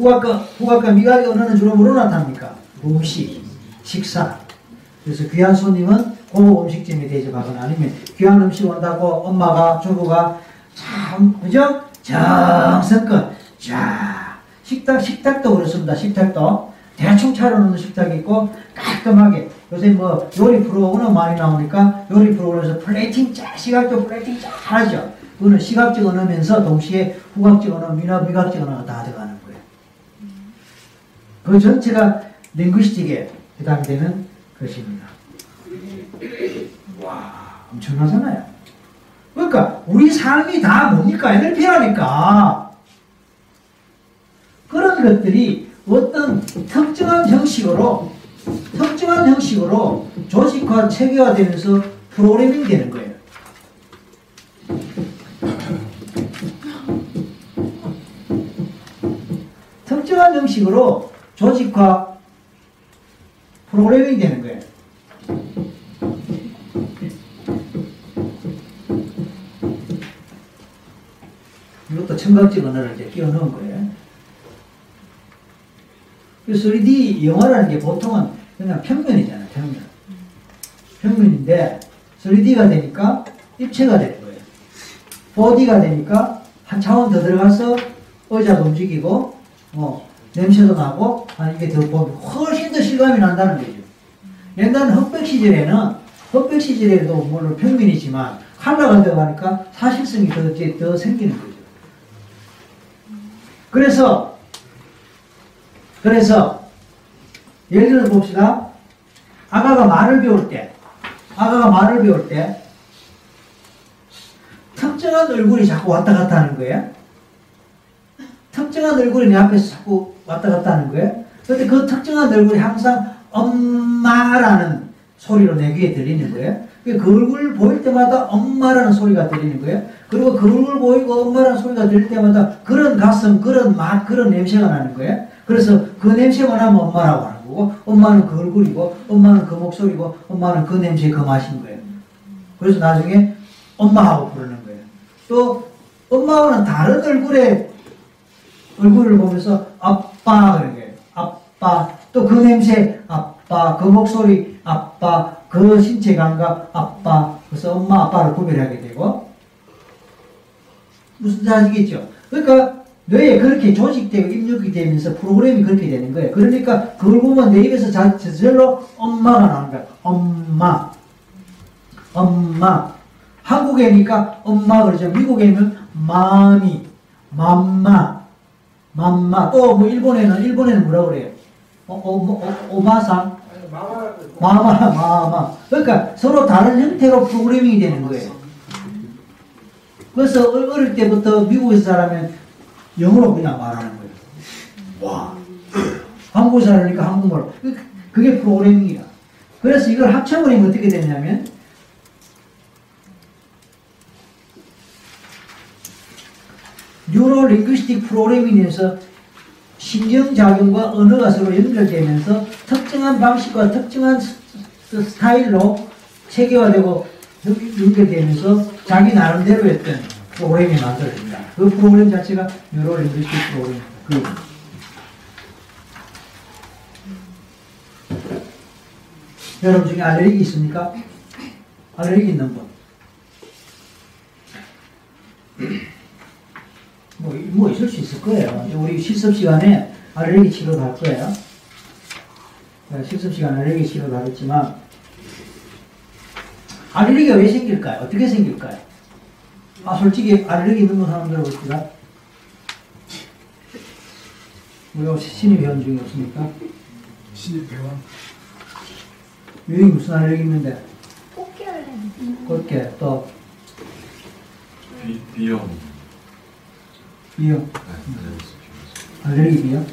후각과, 후각과 미각의 언어는 주로 뭐로 나타납니까? 음식, 식사. 그래서 귀한 손님은 고급 음식점에 대접하거나 아니면 귀한 음식 온다고 엄마가, 주부가 참, 그죠? 정성껏, 자, 식탁, 식탁도 그렇습니다. 식탁도. 대충 차려놓는 식탁이 있고 깔끔하게 요새 뭐 요리 프로그램 많이 나오니까 요리 프로그램에서 플레이팅 잘 시각적 플레이팅 잘 하죠. 그거는 시각적 언어면서 동시에 후각적 언어, 미나 미각적 언어가 다 거예요. 그 전체가 링구스틱에 해당되는 것입니다. 와, 엄청나잖아요. 그러니까 우리 삶이 다 뭡니까? NLP라니까. 그런 것들이 어떤 특정한 형식으로 특정한 형식으로 조직화 체계화되면서 프로그래밍 되는 거예요. 특정한 형식으로 조직화 프로그래밍이 되는 거예요. 이것도 청각적 언어를 이제 끼워 넣은 거예요. 그 3D 영화라는 게 보통은 그냥 평면이잖아요, 평면. 평면인데 3D가 되니까 입체가 되는 거예요. 4D가 되니까 한 차원 더 들어가서 의자도 움직이고, 뭐, 냄새도 나고, 아, 이게 더 보면 훨씬 더 실감이 난다는 거죠. 옛날 흑백 시절에는, 흑백 시절에도 물론 평면이지만, 칼라가 들어가니까 사실성이 더, 더 생기는 거죠. 그래서, 그래서, 예를 들어서 봅시다. 아가가 말을 배울 때, 아가가 말을 배울 때, 특정한 얼굴이 자꾸 왔다 갔다 하는 거예요. 특정한 얼굴이 내 앞에서 자꾸 왔다 갔다 하는 거예요. 근데 그 특정한 얼굴이 항상 엄마라는 소리로 내 귀에 들리는 거예요. 그 얼굴 보일 때마다 엄마라는 소리가 들리는 거예요. 그리고 그 얼굴 보이고 엄마라는 소리가 들릴 때마다 그런 가슴, 그런 맛, 그런 냄새가 나는 거예요. 그래서 그 냄새만 하면 엄마라고 하는 거고, 엄마는 그 얼굴이고, 엄마는 그 목소리고, 엄마는 그 냄새, 그 맛인 거예요. 그래서 나중에 엄마하고 부르는 거예요. 또 엄마와는 다른 얼굴의 얼굴을 보면서 아 빠 그런 거예요. 아빠 또 그 냄새 아빠 그 목소리 아빠 그 신체 감각 아빠 그래서 엄마 아빠를 구별하게 되고 무슨 아시겠죠? 그러니까 뇌에 그렇게 조직되고 입력이 되면서 프로그램이 그렇게 되는 거예요. 그러니까 그걸 보면 내 입에서 자- 저절로 엄마가 나오는 거야. 엄마 엄마 한국에니까 엄마 그러죠. 미국에는 마미, 맘마, 맘마. 또 뭐 일본에는 일본에는 뭐라 그래요? 어, 어, 뭐, 어, 오마상, 마마, 마마. 그러니까 서로 다른 형태로 프로그래밍이 되는 거예요. 그래서 어- 어릴 때부터 미국에서 자라면 영어로 그냥 말하는 거예요. 와. 한국에서 자라니까 한국말. 그- 그게 프로그래밍이야. 그래서 이걸 합쳐버리면 어떻게 되냐면 뉴로 링귀스틱 프로그래밍에서 신경작용과 언어가 서로 연결되면서 특정한 방식과 특정한 스타일로 체계화되고 연- 연결되면서 자기 나름대로 했던 프로그램이 만들어진다. 그 프로그램 자체가 뉴로 링귀스틱 프로그램. 그 여러분 중에 알레르기 있습니까? 알레르기 있는 분. 뭐, 뭐 있을 수 있을 거예요. 우리 실습 시간에 알레르기 치료도 할 거예요. 네, 실습 시간에 알레르기 치료도 하겠지만, 알레르기가 왜 생길까요? 어떻게 생길까요? 아, 솔직히 알레르기 있는 사람 들어봅시다. 뭐, 신입 회원 중에 없습니까? 신입 회원. 유행 무슨 알레르기 있는데? 꽃게 알레르기. 그렇게 또, 비, 비염. 비염, 네, 알레르기 비염?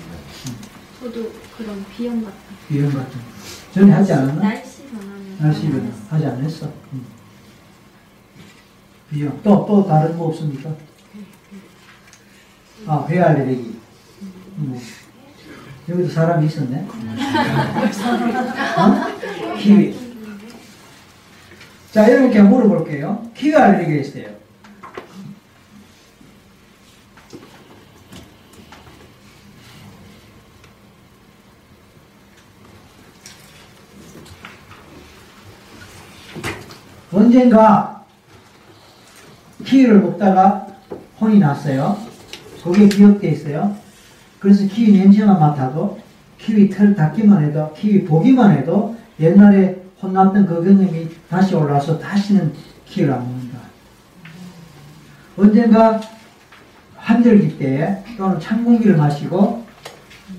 저도 그런 비염 같은. 비염 같은 거. 전에 하지 않았나? 날씨 변하면. 날씨 안 변화. 하지 않았어. 음. 비염. 또, 또 다른 거 없습니까? 아, 회 알레르기. 음. 여기도 사람이 있었네. 어? 키위. 자, 여러분께 물어볼게요. 키위 알레르기가 있어요. 언젠가 키위를 먹다가 혼이 났어요. 그게 기억돼 있어요. 그래서 키위 냄새만 맡아도 키위 털 닦기만 해도 키위 보기만 해도 옛날에 혼났던 그 경험이 다시 올라와서 다시는 키위를 안 먹는다. 언젠가 한절기 때 또는 찬 공기를 마시고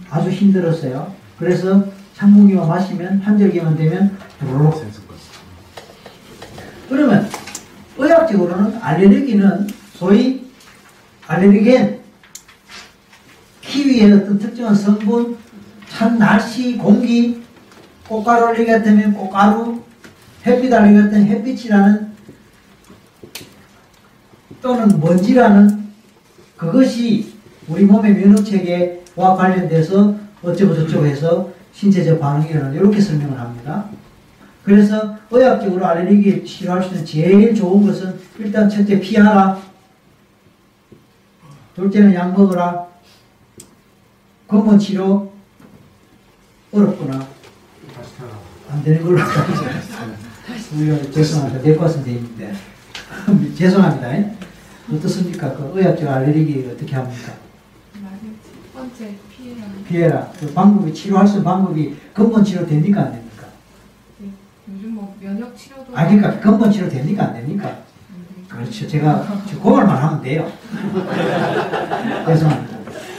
아주 힘들었어요. 그래서 찬 공기만 마시면 한절기만 되면 부르륵 센스가. 그러면 의학적으로는 알레르기는 소위 알레르겐 키위의 어떤 특정한 성분, 찬 날씨, 공기, 꽃가루 알레르기 같으면 꽃가루, 햇빛 알레르기 같은 햇빛이라는 또는 먼지라는 그것이 우리 몸의 면역 체계와 관련돼서 어쩌고 저쩌고 해서 신체적 반응이 일어난다. 이렇게 설명을 합니다. 그래서 의학적으로 알레르기 치료할 수 있는 제일 좋은 것은 일단 첫째 피하라. 둘째는 약 먹어라. 근본 치료 어렵구나. 안 되는 걸로 죄송합니다. 왔으면 되는데 죄송합니다. 어떻습니까? 그 의학적 알레르기 어떻게 합니까? 첫 번째 피해라. 피해라. 그 방법이 치료할 수 있는 방법이 근본 치료 됩니까 안 됩니까? 뭐 면역 치료도 아 그러니까 근본 치료 됩니까 안 됩니까? 그렇죠. 제가 그걸만 하면 돼요. 죄송합니다.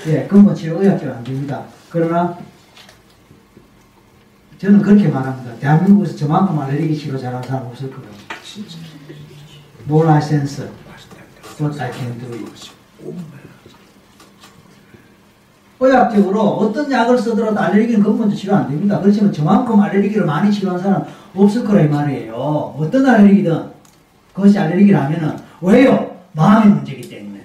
예, 근본 치료 의학적으로 안 됩니다. 그러나 저는 그렇게 말합니다. 대한민국에서 저만큼 알레르기 치료 잘하는 사람 없을 거예요. No license, but I can do it. 의학적으로 어떤 약을 쓰더라도 알레르기는 근본적으로 치료 안 됩니다. 그렇지만 저만큼 알레르기를 많이 치료한 사람 없을 거라 이 말이에요. 어떤 알레르기든 그것이 알레르기라면은 왜요? 마음의 문제이기 때문에.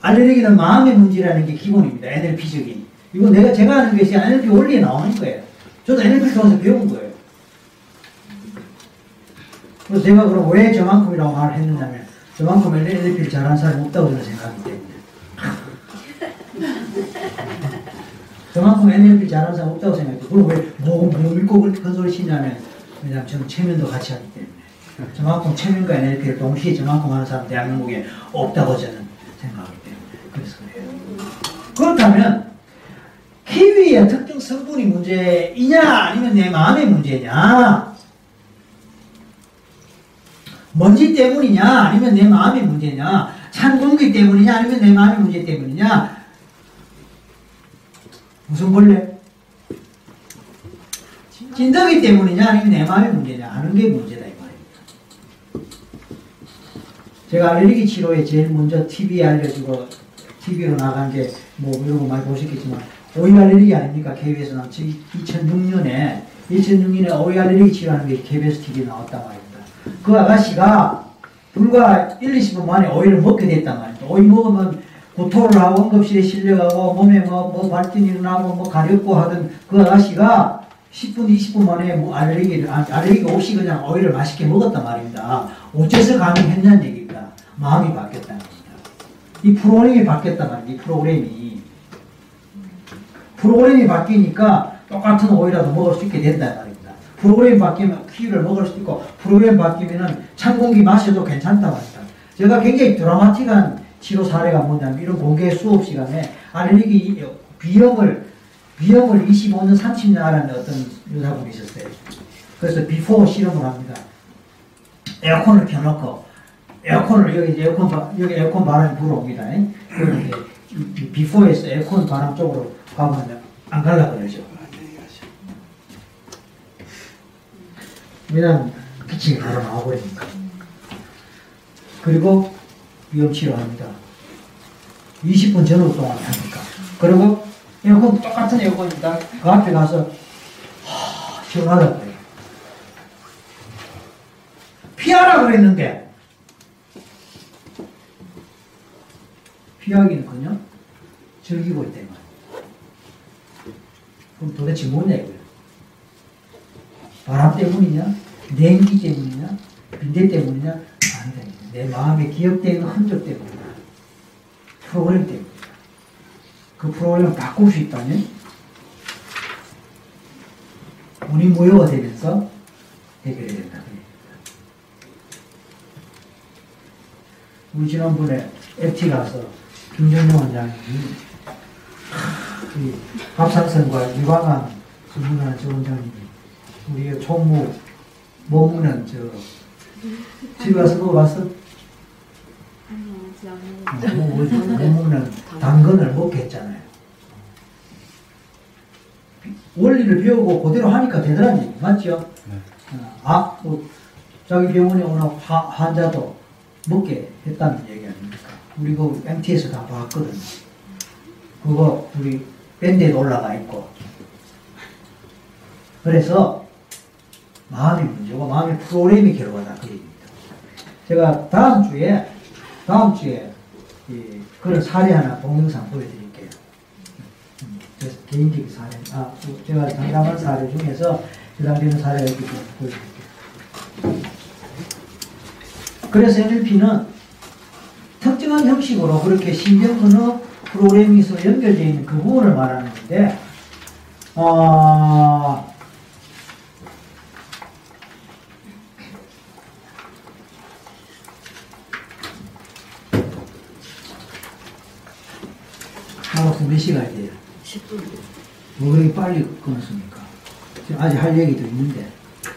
알레르기는 마음의 문제라는 게 기본입니다. NLP적인. 이거 내가 제가 하는 것이 NLP 원리에 나오는 거예요. 저도 NLP 통해서 배운 거예요. 그래서 제가 그럼 왜 저만큼이라고 말을 했느냐면 저만큼 NLP를 잘하는 사람이 없다고 저는 생각하기 때문에. 저만큼 NLP 잘하는 사람 없다고 생각해요. 그럼 왜, 뭐, 뭐 믿고 그- 큰 소리 치냐면, 왜냐면 저는 체면도 같이 하기 때문에. 저만큼 체면과 NLP를 동시에 저만큼 하는 사람 대한민국에 없다고 저는 생각하기 때문에. 그래서 그래요. 그렇다면, 키위의 특정 성분이 문제이냐, 아니면 내 마음의 문제냐? 먼지 때문이냐, 아니면 내 마음의 문제냐? 찬 공기 때문이냐, 아니면 내 마음의 문제 때문이냐? 무슨 벌레? 찐덕이 때문이냐 아니면 내 마음의 문제냐 하는 게 문제다 이 말입니다. 제가 알레르기 치료에 제일 먼저 TV에 알려주고 TV로 나간 게 뭐 이런 거 많이 보셨겠지만 오이 알레르기 아닙니까? KBS 나온 2006년에 2006년에 오이 알레르기 치료하는 게 KBS TV에 나왔단 말입니다. 그 아가씨가 불과 1, 20분 만에 오이를 먹게 됐단 말입니다. 오이 먹으면 구토를 하고 응급실에 실려가고 몸에 뭐, 뭐 발진이 일어나고 뭐 가렵고 하던 그 아가씨가 10분, 20분 만에 뭐 알레르기를, 아, 알레르기 없이 그냥 오이를 맛있게 먹었단 말입니다. 어째서 가능했냐는 얘기입니다. 마음이 바뀌었다는 겁니다. 이 프로그램이 바뀌었단 말입니다. 이 프로그램이. 프로그램이 바뀌니까 똑같은 오이라도 먹을 수 있게 된다는 말입니다. 프로그램이 바뀌면 키위를 먹을 수 있고, 프로그램이 바뀌면은 찬 공기 마셔도 괜찮다 말입니다. 제가 굉장히 드라마틱한 치료 사례가 뭐냐면 이런 공개 수업 시간에 알레르기 비염을 비염을 25년 30년 앓은 어떤 여자분이 있었어요. 그래서 before 실험을 합니다. 에어컨을 켜놓고 에어컨을 여기 에어컨 바, 여기 에어컨 바람이 불어옵니다. 그런데 before에서 에어컨 바람 쪽으로 가면 안 갈라 그러죠. 왜냐면 기침이 바로 나와버리니까. 그리고 위험 치료합니다. 20분 전후 동안 합니까? 그리고 에어컨 똑같은 에어컨입니다. 그 앞에 가서 하, 시원하다고 해요. 피하라 그랬는데 피하기는커녕 즐기고 말이에요. 그럼 도대체 뭐냐 이거예요. 바람 때문이냐? 냉기 때문이냐? 빈대 때문이냐? 아니다. 내 마음에 기억되는 흔적 때문이다. 프로그램 때문이다. 그 프로그램을 바꿀 수 있다면 운이 무효가 되면서 해결이 된다. 우리 지난번에 FT 가서 김정영 원장님이 이 갑상선과 유방암 전문하는 저 원장님이 우리 총무 먹는 저 집에 가서 먹어봤어? 안 뭐. 뭐, 먹는 당근을 먹게 했잖아요. 원리를 배우고 그대로 하니까 얘기 맞죠? 네. 어, 아, 뭐, 자기 병원에 오는 화, 환자도 먹게 했다는 얘기 아닙니까? 우리 그 MT에서 다 봤거든요. 그거 우리 밴드에 올라가 있고. 그래서 마음이 문제고 마음의 프로그램이 결과다 그 얘기입니다. 제가 다음 주에 다음 주에 이 그런 사례 하나 동영상 보여드릴게요. 제 개인적인 사례, 아, 제가 상담한 사례 중에서 해당되는 사례를 이렇게 좀 보여드릴게요. 그래서 NLP는 특정한 형식으로 그렇게 신경 언어 프로그래밍에서 연결되어 있는 그 부분을 말하는 건데, 어, 몇 시간이 돼요? 10분. 뭐 그렇게 빨리 끊었습니까? 지금 아직 할 얘기도 있는데.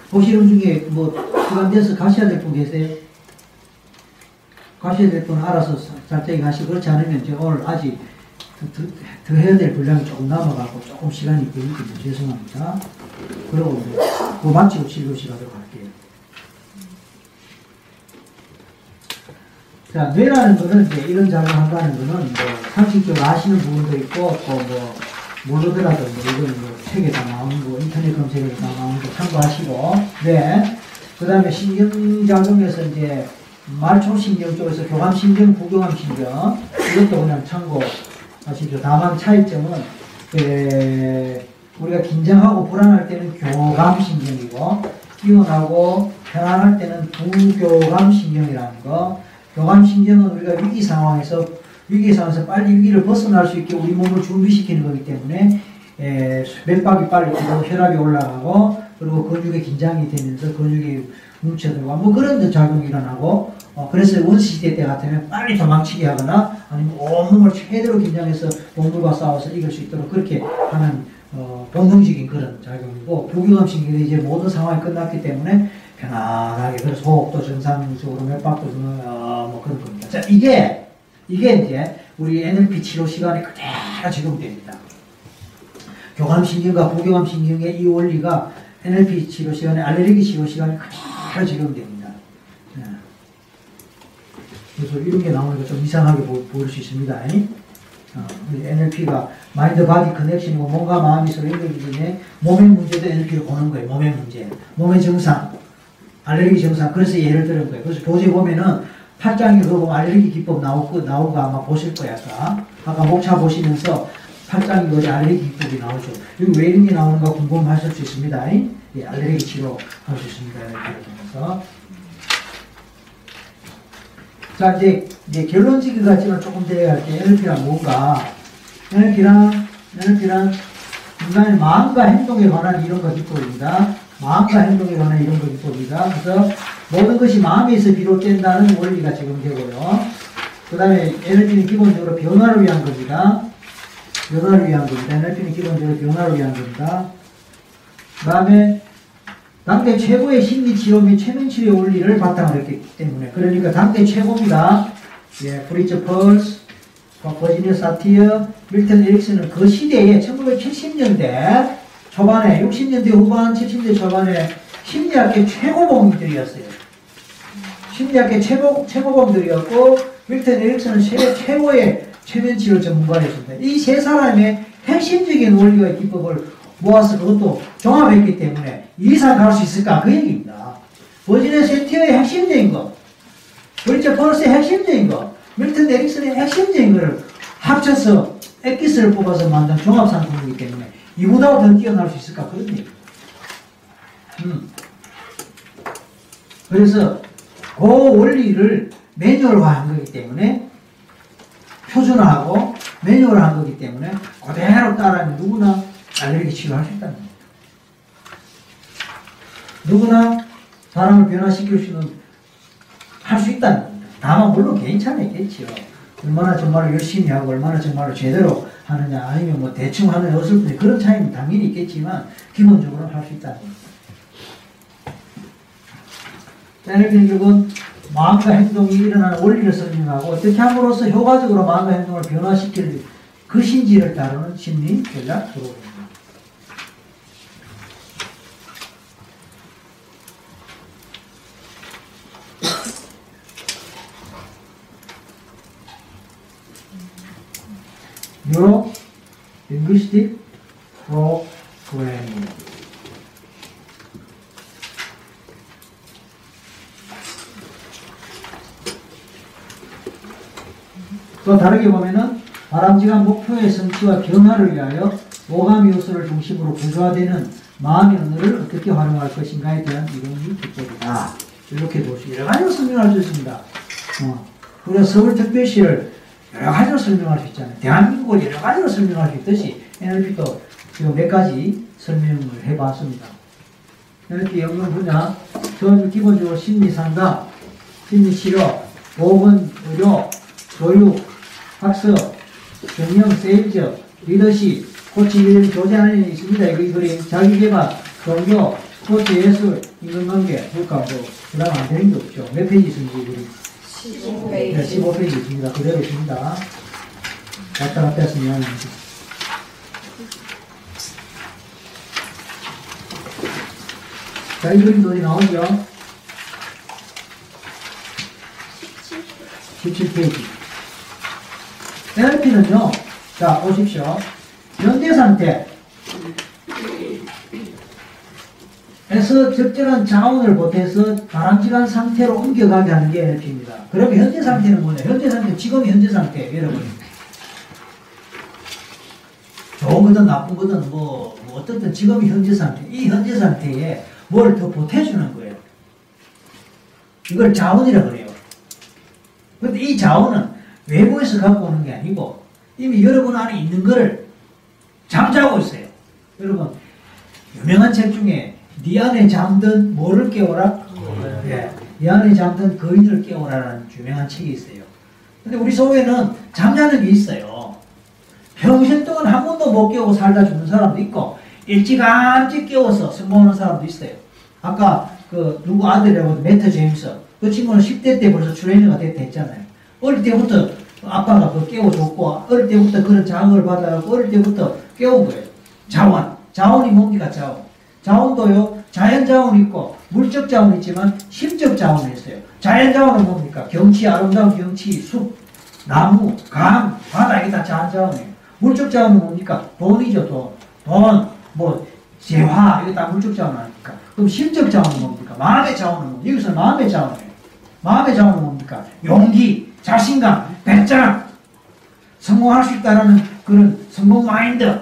보시는 중에 뭐 시간 돼서 가셔야 될 분 계세요? 가셔야 될 분 알아서 살짝이 가시고 그렇지 않으면 제가 오늘 아직 더, 더, 더 해야 될 분량이 조금 남아가고 조금 시간이 걸리거든요. 죄송합니다. 그리고 이제 그거 마치고 진료실 가도록 할게요. 자, 뇌라는 거는 이제 이런 작업을 한다는 거는 뭐 상식적으로 아시는 부분도 있고 또 뭐 모르더라도 뭐 이건 뭐 책에 다 나오는 거 인터넷 검색에도 다 나오는 거 참고하시고 네. 그 다음에 신경작용에서 이제 말초신경 쪽에서 교감신경, 부교감신경 이것도 그냥 참고하십시오. 다만 차이점은 에, 우리가 긴장하고 불안할 때는 교감신경이고 뛰어나고 편안할 때는 부교감신경이라는 거 교감신경은 우리가 위기 상황에서 위기 상황에서 빨리 위기를 벗어날 수 있게 우리 몸을 준비시키는 거기 때문에 에, 맥박이 빨리 뛰고 혈압이 올라가고 그리고 근육에 긴장이 되면서 근육이 뭉쳐들고 뭐 그런 작용이 일어나고 어, 그래서 원시시대 때 같으면 빨리 도망치게 하거나 아니면 온몸을 최대로 긴장해서 동물과 싸워서 이길 수 있도록 그렇게 하는 어, 본능적인 그런 작용이고 부교감신경이 이제 모든 상황이 끝났기 때문에 편안하게 그래서 호흡도 정상적으로 맥박도 정- 어, 뭐 그런 겁니다. 자 이게 이게 이제 우리 NLP 치료 시간에 그대로 적용됩니다. 교감신경과 부교감신경의 이 원리가 NLP 치료 시간에 알레르기 치료 시간에 그대로 적용됩니다. 네. 그래서 이런 게 나오니까 좀 이상하게 보, 보일 수 있습니다. 어, NLP가 mind body connection이고 몸과 마음이 서로 연결되기 때문에 몸의 문제도 NLP를 보는 거예요. 몸의 문제, 몸의 증상, 알레르기 증상. 그래서 예를 들은 거예요. 그래서 교재 보면은 8장이 그거 보면 알레르기 기법 나오고 나오고 아마 보실 거예요. 아까 아까 목차 보시면서 8장이 거기 알레르기 기법이 나오죠. 여기 왜 이런 게 나오는가 궁금하실 수 있습니다. 예, 알레르기 치료 할 수 있습니다. 이렇게 통해서. 자, 이제, 이제 결론지기 같지만 조금 더 할게요. NLP란 뭔가. NLP란, NLP란 인간의 마음과 행동에 관한 이런 거 기법입니다. 마음과 행동에 관한 이런 거 기법입니다. 그래서 모든 것이 마음에서 비롯된다는 원리가 적용되고요. 그 다음에 NLP는 기본적으로 변화를 위한 겁니다. 변화를 위한 겁니다. NLP는 기본적으로 변화를 위한 겁니다. 그 다음에 당대 최고의 심리치료 및 최면치료의 원리를 바탕으로 했기 때문에 그러니까 당대 최고입니다. 예, 브리처 펄스, 버지니아 사티어, 밀턴 에릭슨은 그 시대에 1970년대 초반에 60년대 후반 70년대 초반에 심리학계 최고봉들이었어요. 심리학계 최고, 최고봉들이었고 밀턴 에릭슨은 세계 최고의 최면치료 전문가였습니다. 이 세 사람의 핵심적인 원리와 기법을 모아서 그것도 종합했기 때문에 이 이상 갈 수 있을까? 그 얘기입니다. 버지니아 세티어의 핵심적인 것, 브리처 펄스의 핵심적인 것, 밀턴 에릭슨의 핵심적인 것을 합쳐서 엑기스를 뽑아서 만든 종합 상품이기 때문에 이보다 더 뛰어날 수 있을까? 그런 얘기입니다. 음. 그래서 그 원리를 매뉴얼화한 거기 때문에 표준화하고 매뉴얼한 거기 때문에 그대로 따라하면 누구나 알레르기 치료할 수 있다는 겁니다. 누구나 사람을 변화시킬 수는 할 수 있다는 겁니다. 다만 물론 개인차는 있겠지요. 얼마나 정말 열심히 하고 얼마나 정말 제대로 하느냐 아니면 뭐 대충 하느냐 어설프냐 그런 차이는 당연히 있겠지만 기본적으로 할수 있다는. 에너지 결국은 마음과 행동이 일어나는 원리를 설명하고 어떻게 함으로써 효과적으로 마음과 행동을 변화시킬 그 신지를 다루는 심리 전략 프로그램 뉴로 링귀스틱 프로그래밍 또 다르게 보면은 바람직한 목표의 성취와 변화를 위하여 오감 요소를 중심으로 구조화되는 마음의 언어를 어떻게 활용할 것인가에 대한 이론이 기법이다. 이렇게 볼 수, 여러 가지로 설명할 수 있습니다. 어, 우리가 서울특별시를 여러 가지로 설명할 수 있잖아요. 대한민국을 여러 가지로 설명할 수 있듯이 NLP도 지금 몇 가지 설명을 해봤습니다. NLP 연구 분야, 전 기본적으로 심리 상담, 심리 치료, 보건, 의료, 교육, 학습, 경영, 세일즈, 리더십, 코치 이런 교재 안에 있습니다. 이거 이 그림, 자기개발, 종교, 스포츠, 예술, 인간관계, 국가, 뭐, 그 다음 안 되는 게 없죠. 몇 페이지 있습니까, 이 그림? 15 네, 페이지. 15페이지 있습니다. 그대로 있습니다. 왔다 갔다 했으면. 자, 이 그림도 어디 나오죠? 17페이지. NLP는요, 자, 보십시오. 현재 상태. 에서 적절한 자원을 보태서 바람직한 상태로 옮겨가게 하는 게 NLP입니다. 그러면 현재 상태는 뭐냐? 현재 상태, 지금 현재 상태, 여러분. 좋은 거든 나쁜 거든 뭐, 뭐 어떻든 지금 현재 상태, 이 현재 상태에 뭘 더 보태주는 거예요. 이걸 자원이라 그래요. 근데 이 자원은 외부에서 갖고 오는 게 아니고 이미 여러분 안에 있는 거를 잠자고 있어요. 여러분, 유명한 책 중에 네 안에 잠든 뭐를 깨워라? 예, 네 안에 잠든 거인을 깨워라라는 유명한 책이 있어요. 근데 우리 속에는 잠자는 게 있어요. 평생 동안 한 번도 못 깨우고 살다 죽는 사람도 있고 일찌감치 깨워서 성공하는 사람도 있어요. 아까 그 누구 아들이라고 매트 제임스 그 친구는 10대 때 벌써 트레이너가 됐다 했잖아요. 어릴 때부터 아빠가 그 깨워줬고 어릴 때부터 그런 자극을 받아갖고 어릴 때부터 깨운 거예요. 자원. 자원이 뭡니까 자원. 자원도요 자연 자원이 있고 물적 자원이 있지만 심적 자원이 있어요. 자연 자원은 뭡니까? 경치, 아름다운 경치, 숲, 나무, 강, 바다 이게 다 자연 자원이에요. 물적 자원은 뭡니까? 돈이죠 돈. 돈, 뭐 재화 이거 다 물적 자원 아닙니까? 그럼 심적 자원은 뭡니까? 마음의 자원은 뭡니까? 여기서 마음의 자원이에요. 마음의 자원은 뭡니까? 용기, 자신감, 배짱, 성공할 수 있다는 그런 성공 마인드,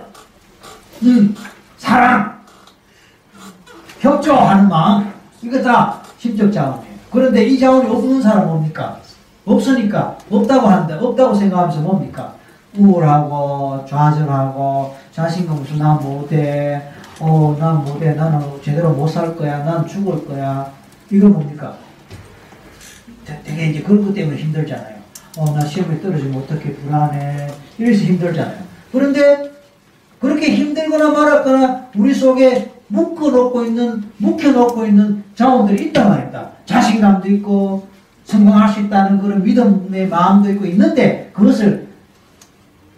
음, 사랑, 협조하는 마음, 이거 다 심적 자원이에요. 그런데 이 자원이 없는 사람은 뭡니까? 없으니까, 없다고 한다, 없다고 생각하면서 뭡니까? 우울하고, 좌절하고, 자신감 없어, 난 못해, 어, 난 못해, 나는 제대로 못 살 거야, 난 죽을 거야. 이거 뭡니까? 되- 되게 이제 그런 것 때문에 힘들잖아요. 어, 나 시험에 떨어지면 어떻게 불안해. 이래서 힘들잖아요. 그런데 그렇게 힘들거나 말았거나 우리 속에 묶어놓고 있는, 묵혀놓고 있는 자원들이 있단 말입니다. 자신감도 있고, 성공할 수 있다는 그런 믿음의 마음도 있고 있는데, 그것을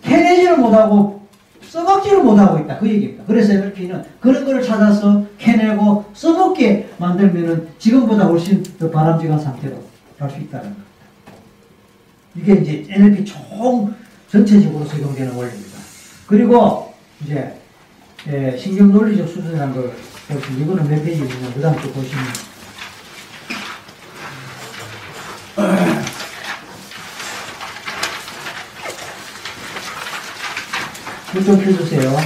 캐내지를 못하고, 써먹지를 못하고 있다. 그 얘기입니다. 그래서 NLP는 그런 거를 찾아서 캐내고 써먹게 만들면은 지금보다 훨씬 더 바람직한 상태로 갈 수 있다는 겁니다. 이게 이제 NLP 총 전체적으로 적용되는 원리입니다. 그리고 이제 예, 신경 논리적 수준이라는 걸 보시면 이거는 몇 페이지 있냐 그 다음 또 보시면 펴주세요.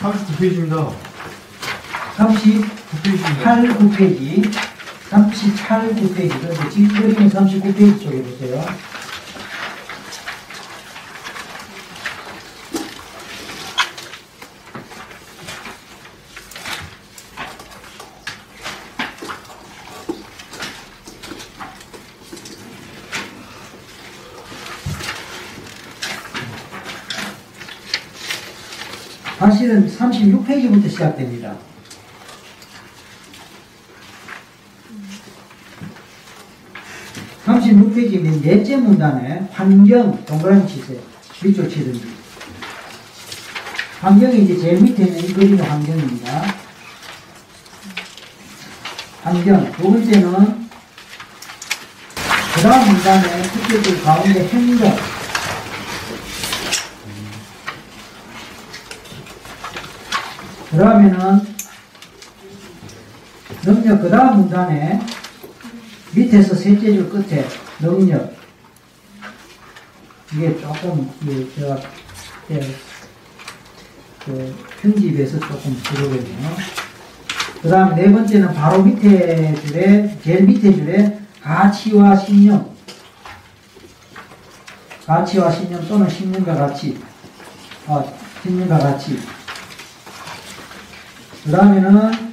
삼십구 페이지입니다. 30 9페이지입니다. 8, 9페이지, 38, 9페이지, 그런데 지금 그림은 39페이지 쪽에 보세요. 사실은 36페이지부터 시작됩니다. 36페이지 맨 넷째 문단에 환경 동그라미 치세요. 밑줄 치든지. 환경이 이제 제일 밑에 있는 이 그림의 환경입니다. 환경. 두 번째는 그 다음 문단에 첫째 줄 가운데 행동. 그 다음에는 능력 그 다음 문단에 밑에서 셋째 줄 끝에 능력. 이게 조금 예, 제가 예, 그 편집에서 조금 그러거든요. 그 다음 네 번째는 바로 밑에 줄에 제일 밑에 줄에 가치와 신념. 가치와 신념 또는 신념과 가치. 아, 신념과 가치. 그 다음에는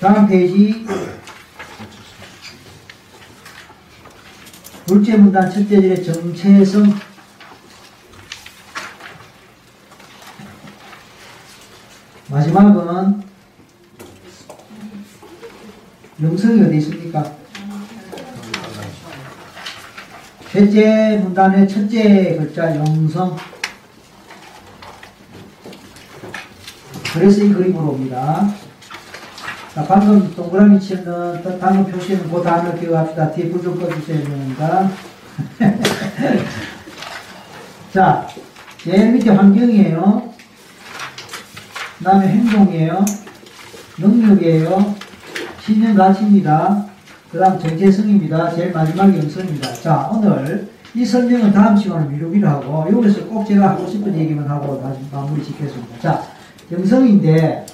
다음 페이지 둘째 문단 첫째 줄의 정체성 마지막은 영성이 어디 있습니까? 셋째 문단의 첫째 글자 영성 그래서 이 그림으로 옵니다. 자, 방금 동그라미 치는 또 단어 표시는 그 단어 기억합시다. 뒤에 불좀 꺼주셔야 됩니다. 자, 제일 밑에 환경이에요. 그 다음에 행동이에요. 능력이에요. 신념 가치입니다. 그 다음 정체성입니다. 제일 마지막이 영성입니다. 자, 오늘 이 설명은 다음 시간에 미루기로 하고, 여기서 꼭 제가 하고 싶은 얘기만 하고 다시 마무리 짓겠습니다. 자, 영성인데,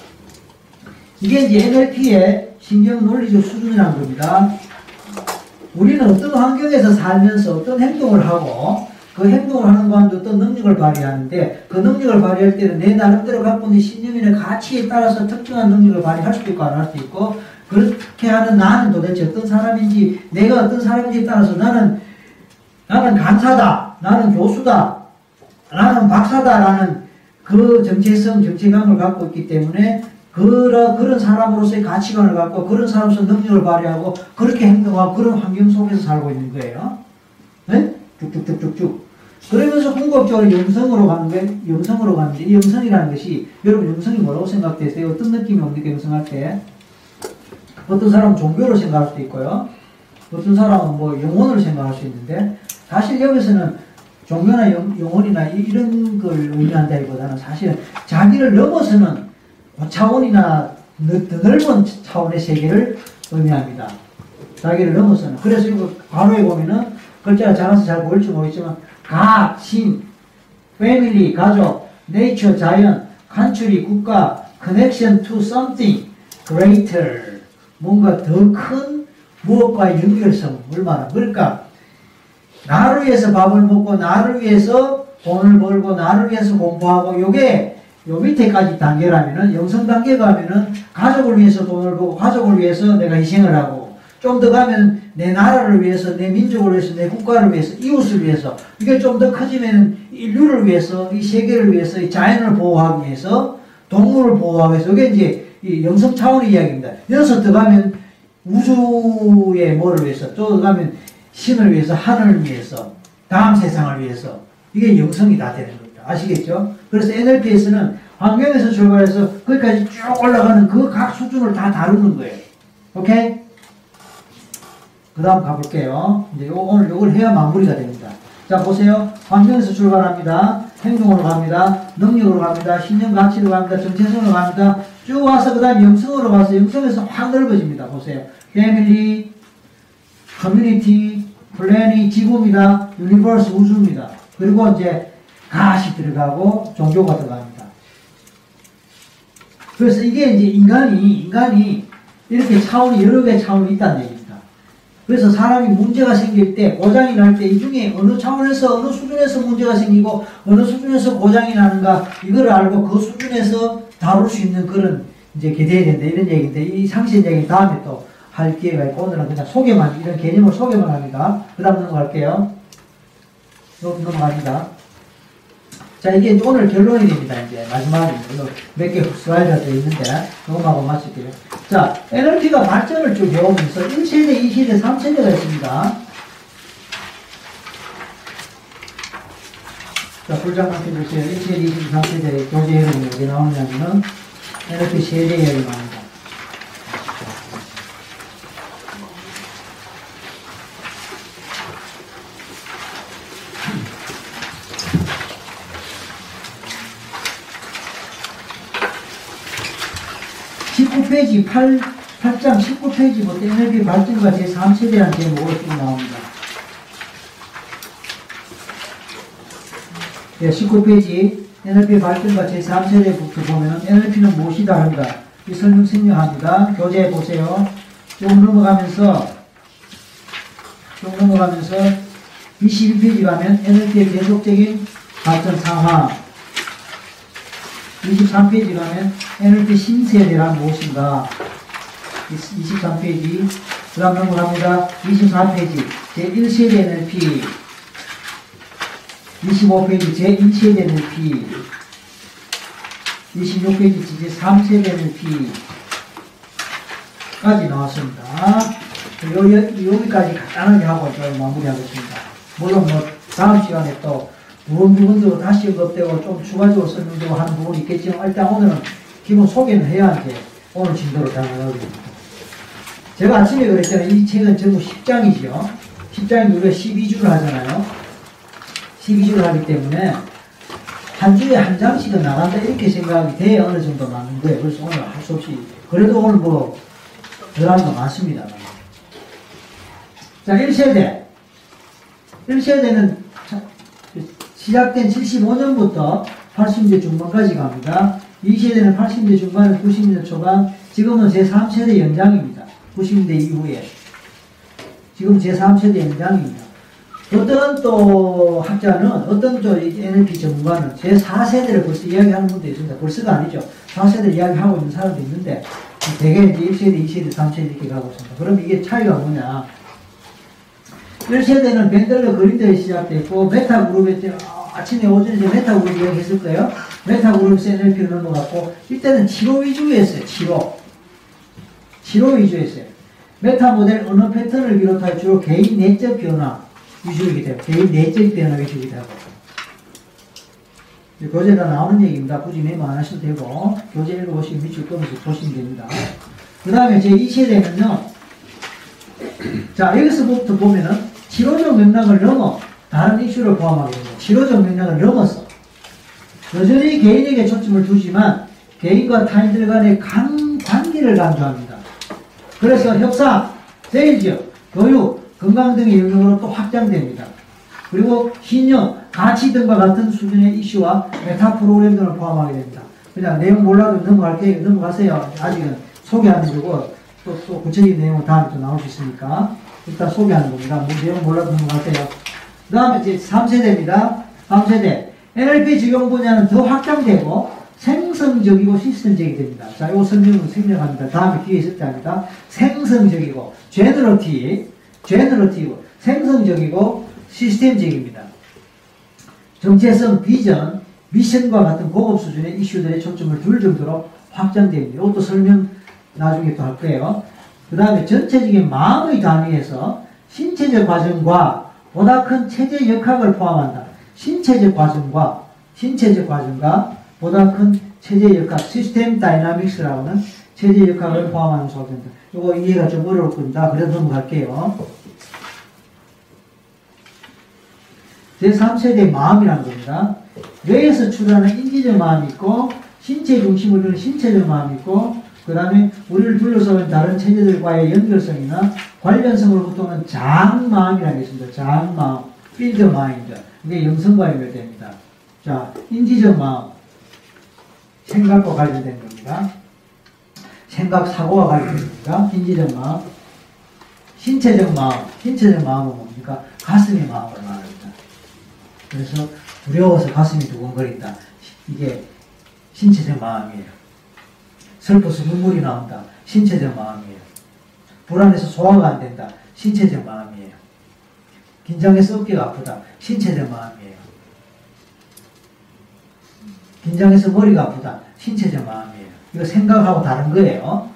이게 이제 NLP의 신경 논리적 수준이라는 겁니다. 우리는 어떤 환경에서 살면서 어떤 행동을 하고 그 행동을 하는 가운데 어떤 능력을 발휘하는데 그 능력을 발휘할 때는 내 나름대로 갖고 있는 신념이나 가치에 따라서 특정한 능력을 발휘할 수도 있고 안 할 수도 있고 그렇게 하는 나는 도대체 어떤 사람인지 내가 어떤 사람인지에 따라서 나는 나는 강사다 나는 교수다 나는 박사다라는 그 정체성 정체감을 갖고 있기 때문에 그런, 그런 사람으로서의 가치관을 갖고 그런 사람으로서 능력을 발휘하고 그렇게 행동하고 그런 환경 속에서 살고 있는 거예요. 네? 쭉쭉쭉쭉쭉. 그러면서 궁극적으로 영성으로 가는 게 영성으로 가는데 이 영성이라는 것이 여러분 영성이 뭐라고 생각되세요? 어떤 느낌이 옵니까 영성할 때? 어떤 사람은 종교로 생각할 수도 있고요. 어떤 사람은 뭐 영혼을 생각할 수 있는데 사실 여기서는 종교나 영, 영혼이나 이- 이런 걸 의미한다기보다는 사실은 자기를 넘어서는 차원이나 더 넓은 차원의 세계를 의미합니다. 자기를 넘어서는. 그래서 이거 괄호에 보면은 글자가 작아서 잘 보일지 모르겠지만 God, 신, family, 가족, nature, 자연, country, 국가, connection to something greater 뭔가 더 큰 무엇과의 연결성을 말하 그러니까 나를 위해서 밥을 먹고 나를 위해서 돈을 벌고 나를 위해서 공부하고 요게 요 밑에까지 단계라면은 영성 단계 가면은 가족을 위해서 돈을 벌고 가족을 위해서 내가 희생을 하고 좀 더 가면 내 나라를 위해서 내 민족을 위해서 내 국가를 위해서 이웃을 위해서 이게 좀 더 커지면 인류를 위해서 이 세계를 위해서 이 자연을 보호하기 위해서 동물을 보호하기 위해서 이게 이제 이 영성 차원의 이야기입니다. 여기서 더 가면 우주의 뭐를 위해서 또더 가면 신을 위해서 하늘을 위해서 다음 세상을 위해서 이게 영성이 다 되는 겁니다. 아시겠죠? 그래서 NLP에서는 환경에서 출발해서 거기까지 쭉 올라가는 그 각 수준을 다 다루는 거예요. 오케이? 그 다음 가볼게요. 이제 요, 오늘 요걸 해야 마무리가 됩니다. 자, 보세요. 환경에서 출발합니다. 행동으로 갑니다. 능력으로 갑니다. 신념 가치로 갑니다. 정체성으로 갑니다. 쭉 와서 그 다음 영성으로 가서 영성에서 확 넓어집니다. 보세요. Family, community, planet, 지구입니다. Universe, 우주입니다. 그리고 이제 God이 들어가고 종교가 들어갑니다. 그래서 이게 이제 인간이, 인간이 이렇게 차원이 여러 개의 차원이 있다는 얘기입니다. 그래서 사람이 문제가 생길 때, 고장이 날 때, 이 중에 어느 차원에서, 어느 수준에서 문제가 생기고, 어느 수준에서 고장이 나는가, 이걸 알고 그 수준에서 다룰 수 있는 그런, 이제 개돼야 된다, 이런 얘기인데, 이 상세한 얘기는 다음에 또 할 기회가 있고, 오늘은 그냥 소개만, 이런 개념을 소개만 합니다. 그 다음 넘어갈게요. 넘- 넘어갑니다. 자, 이게 이제 오늘 결론이 됩니다, 이제. 마지막입니다. 몇개 슬라이드가 되어 있는데, 이것하고 마칠게요. 자, NLP가 발전을 쭉 해오면서 1세대, 2세대, 3세대가 있습니다. 자, 불장만 켜주세요. 1세대, 2세대, 3세대 교재 이름이 어디 나오냐면은 NLP 세대 이야기 나옵니다. 19페이지 8, 8장 19페이지부터 NLP 발전과 제3세대라는 제목으로 쭉 나옵니다. 네, 19페이지 NLP 발전과 제3세대부터 보면 NLP는 무엇이다 합니다. 이 설명 생략합니다. 교재 보세요. 쭉 넘어가면서 쭉 넘어가면서 22페이지 가면 NLP의 계속적인 발전 상황 23페이지 가면 NLP 신세대란 무엇인가 23페이지 그 다음 넘어갑니다 24페이지 제1세대 NLP 25페이지 제2세대 NLP 26페이지 제3세대 NLP 까지 나왔습니다. 여기까지 간단하게 하고 저 마무리하겠습니다. 물론 뭐 다음 시간에 또 부분부분적으로 다시 언급되고 좀 추가적으로 설명되고 하는 부분이 있겠지만 일단 오늘은 기본 소개는 해야 이제 오늘 진도로 당연하거든요. 제가 아침에 그랬잖아요. 이 책은 전부 10장이죠. 10장이 우리가 12주를 하잖아요. 12주를 하기 때문에 한 주에 한 장씩은 나간다 이렇게 생각이 돼야 어느 정도 맞는 거예요. 그래서 오늘 할 수 없이 그래도 오늘 뭐 들어가는 거 많습니다. 자, 1세대. 1세대는 시작된 75년부터 80대 중반까지 갑니다. 2세대는 80대 중반에서 90년 초반, 지금은 제3세대 연장입니다. 90대 이후에. 지금 제3세대 연장입니다. 어떤 또 학자는, 어떤 또 NLP 전문가는 제4세대를 벌써 이야기하는 분도 있습니다. 벌써가 아니죠. 4세대를 이야기하고 있는 사람도 있는데, 대개 이제 1세대, 2세대, 3세대 이렇게 가고 있습니다. 그럼 이게 차이가 뭐냐. 1세대는 밴들러 그린더에 시작됐고, 메타 그룹에, 때, 아, 아침에 오전에 이제 메타 그룹 이야기했을 거예요. 메타 그룹에서 NLP로 넘어갔고, 이때는 치료 위주였어요, 치료. 치료 위주였어요. 메타 모델 언어 패턴을 비롯하여 주로 개인 내적 변화 위주이기 때문에, 개인 내적 변화 위주이기도 하고. 다 나오는 얘기입니다. 굳이 메모 안 하셔도 되고, 교재 읽어보시면 밑줄 꺼면서 보시면 됩니다. 그 다음에 제 2세대는요, 자, 여기서부터 보면은 치료적 맥락을 넘어 다른 이슈를 포함하게 됩니다. 치료적 맥락을 넘어서 여전히 개인에게 초점을 두지만 개인과 타인들 간의 간, 관계를 강조합니다. 그래서 협상, 세일즈, 교육, 건강 등의 영역으로 또 확장됩니다. 그리고 신념, 가치 등과 같은 수준의 이슈와 메타 프로그램 등을 포함하게 됩니다. 그냥 내용 몰라도 넘어갈 테니까 넘어가세요. 아직은 소개하는 거고 또, 또 구체적인 내용은 다음에 또 나올 수 있으니까 일단 소개하는 겁니다. 뭐 내용 몰라도 넘어가세요. 그 다음에 이제 3세대입니다. 3세대. NLP 적용 분야는 더 확장되고 생성적이고 시스템적이 됩니다. 자, 요 설명은 생략합니다. 다음에 기회 있을 때 합니다. 생성적이고, 제너러티, 제너러티브, 생성적이고 시스템적입니다. 정체성, 비전, 미션과 같은 고급 수준의 이슈들에 초점을 둘 정도로 확장됩니다. 이것도 설명 나중에 또 할 거예요. 그 다음에 전체적인 마음의 단위에서 신체적 과정과 보다 큰 체제 역학을 포함한다. 신체적 과정과 신체적 과정과 보다 큰 체제 역학, system dynamics라고 하는 체제 역학을 포함하는 소재입니다. 이거 이해가 좀 어려울 겁니다. 그래서 넘어갈게요. 제3세대 마음이라는 겁니다. 뇌에서 출하는 인지적 마음이 있고, 신체 중심으로 이루는 신체적 마음이 있고, 그 다음에 우리를 둘러싸는 다른 체제들과의 연결성이나 관련성으로부터 오는 장마음이라는 게 있습니다. 장마음, 필드 마인드. 이게 영성과 연결됩니다. 자, 인지적 마음. 생각과 관련된 겁니다. 생각, 사고와 관련됩니다. 인지적 마음. 신체적 마음. 신체적 마음은 뭡니까? 가슴의 마음을 말합니다. 그래서 두려워서 가슴이 두근거린다. 이게 신체적 마음이에요. 슬퍼서 눈물이 나온다. 신체적 마음이에요. 불안해서 소화가 안 된다. 신체적 마음이에요. 긴장해서 어깨가 아프다. 신체적 마음이에요. 긴장해서 머리가 아프다. 신체적 마음이에요. 이거 생각하고 다른 거예요.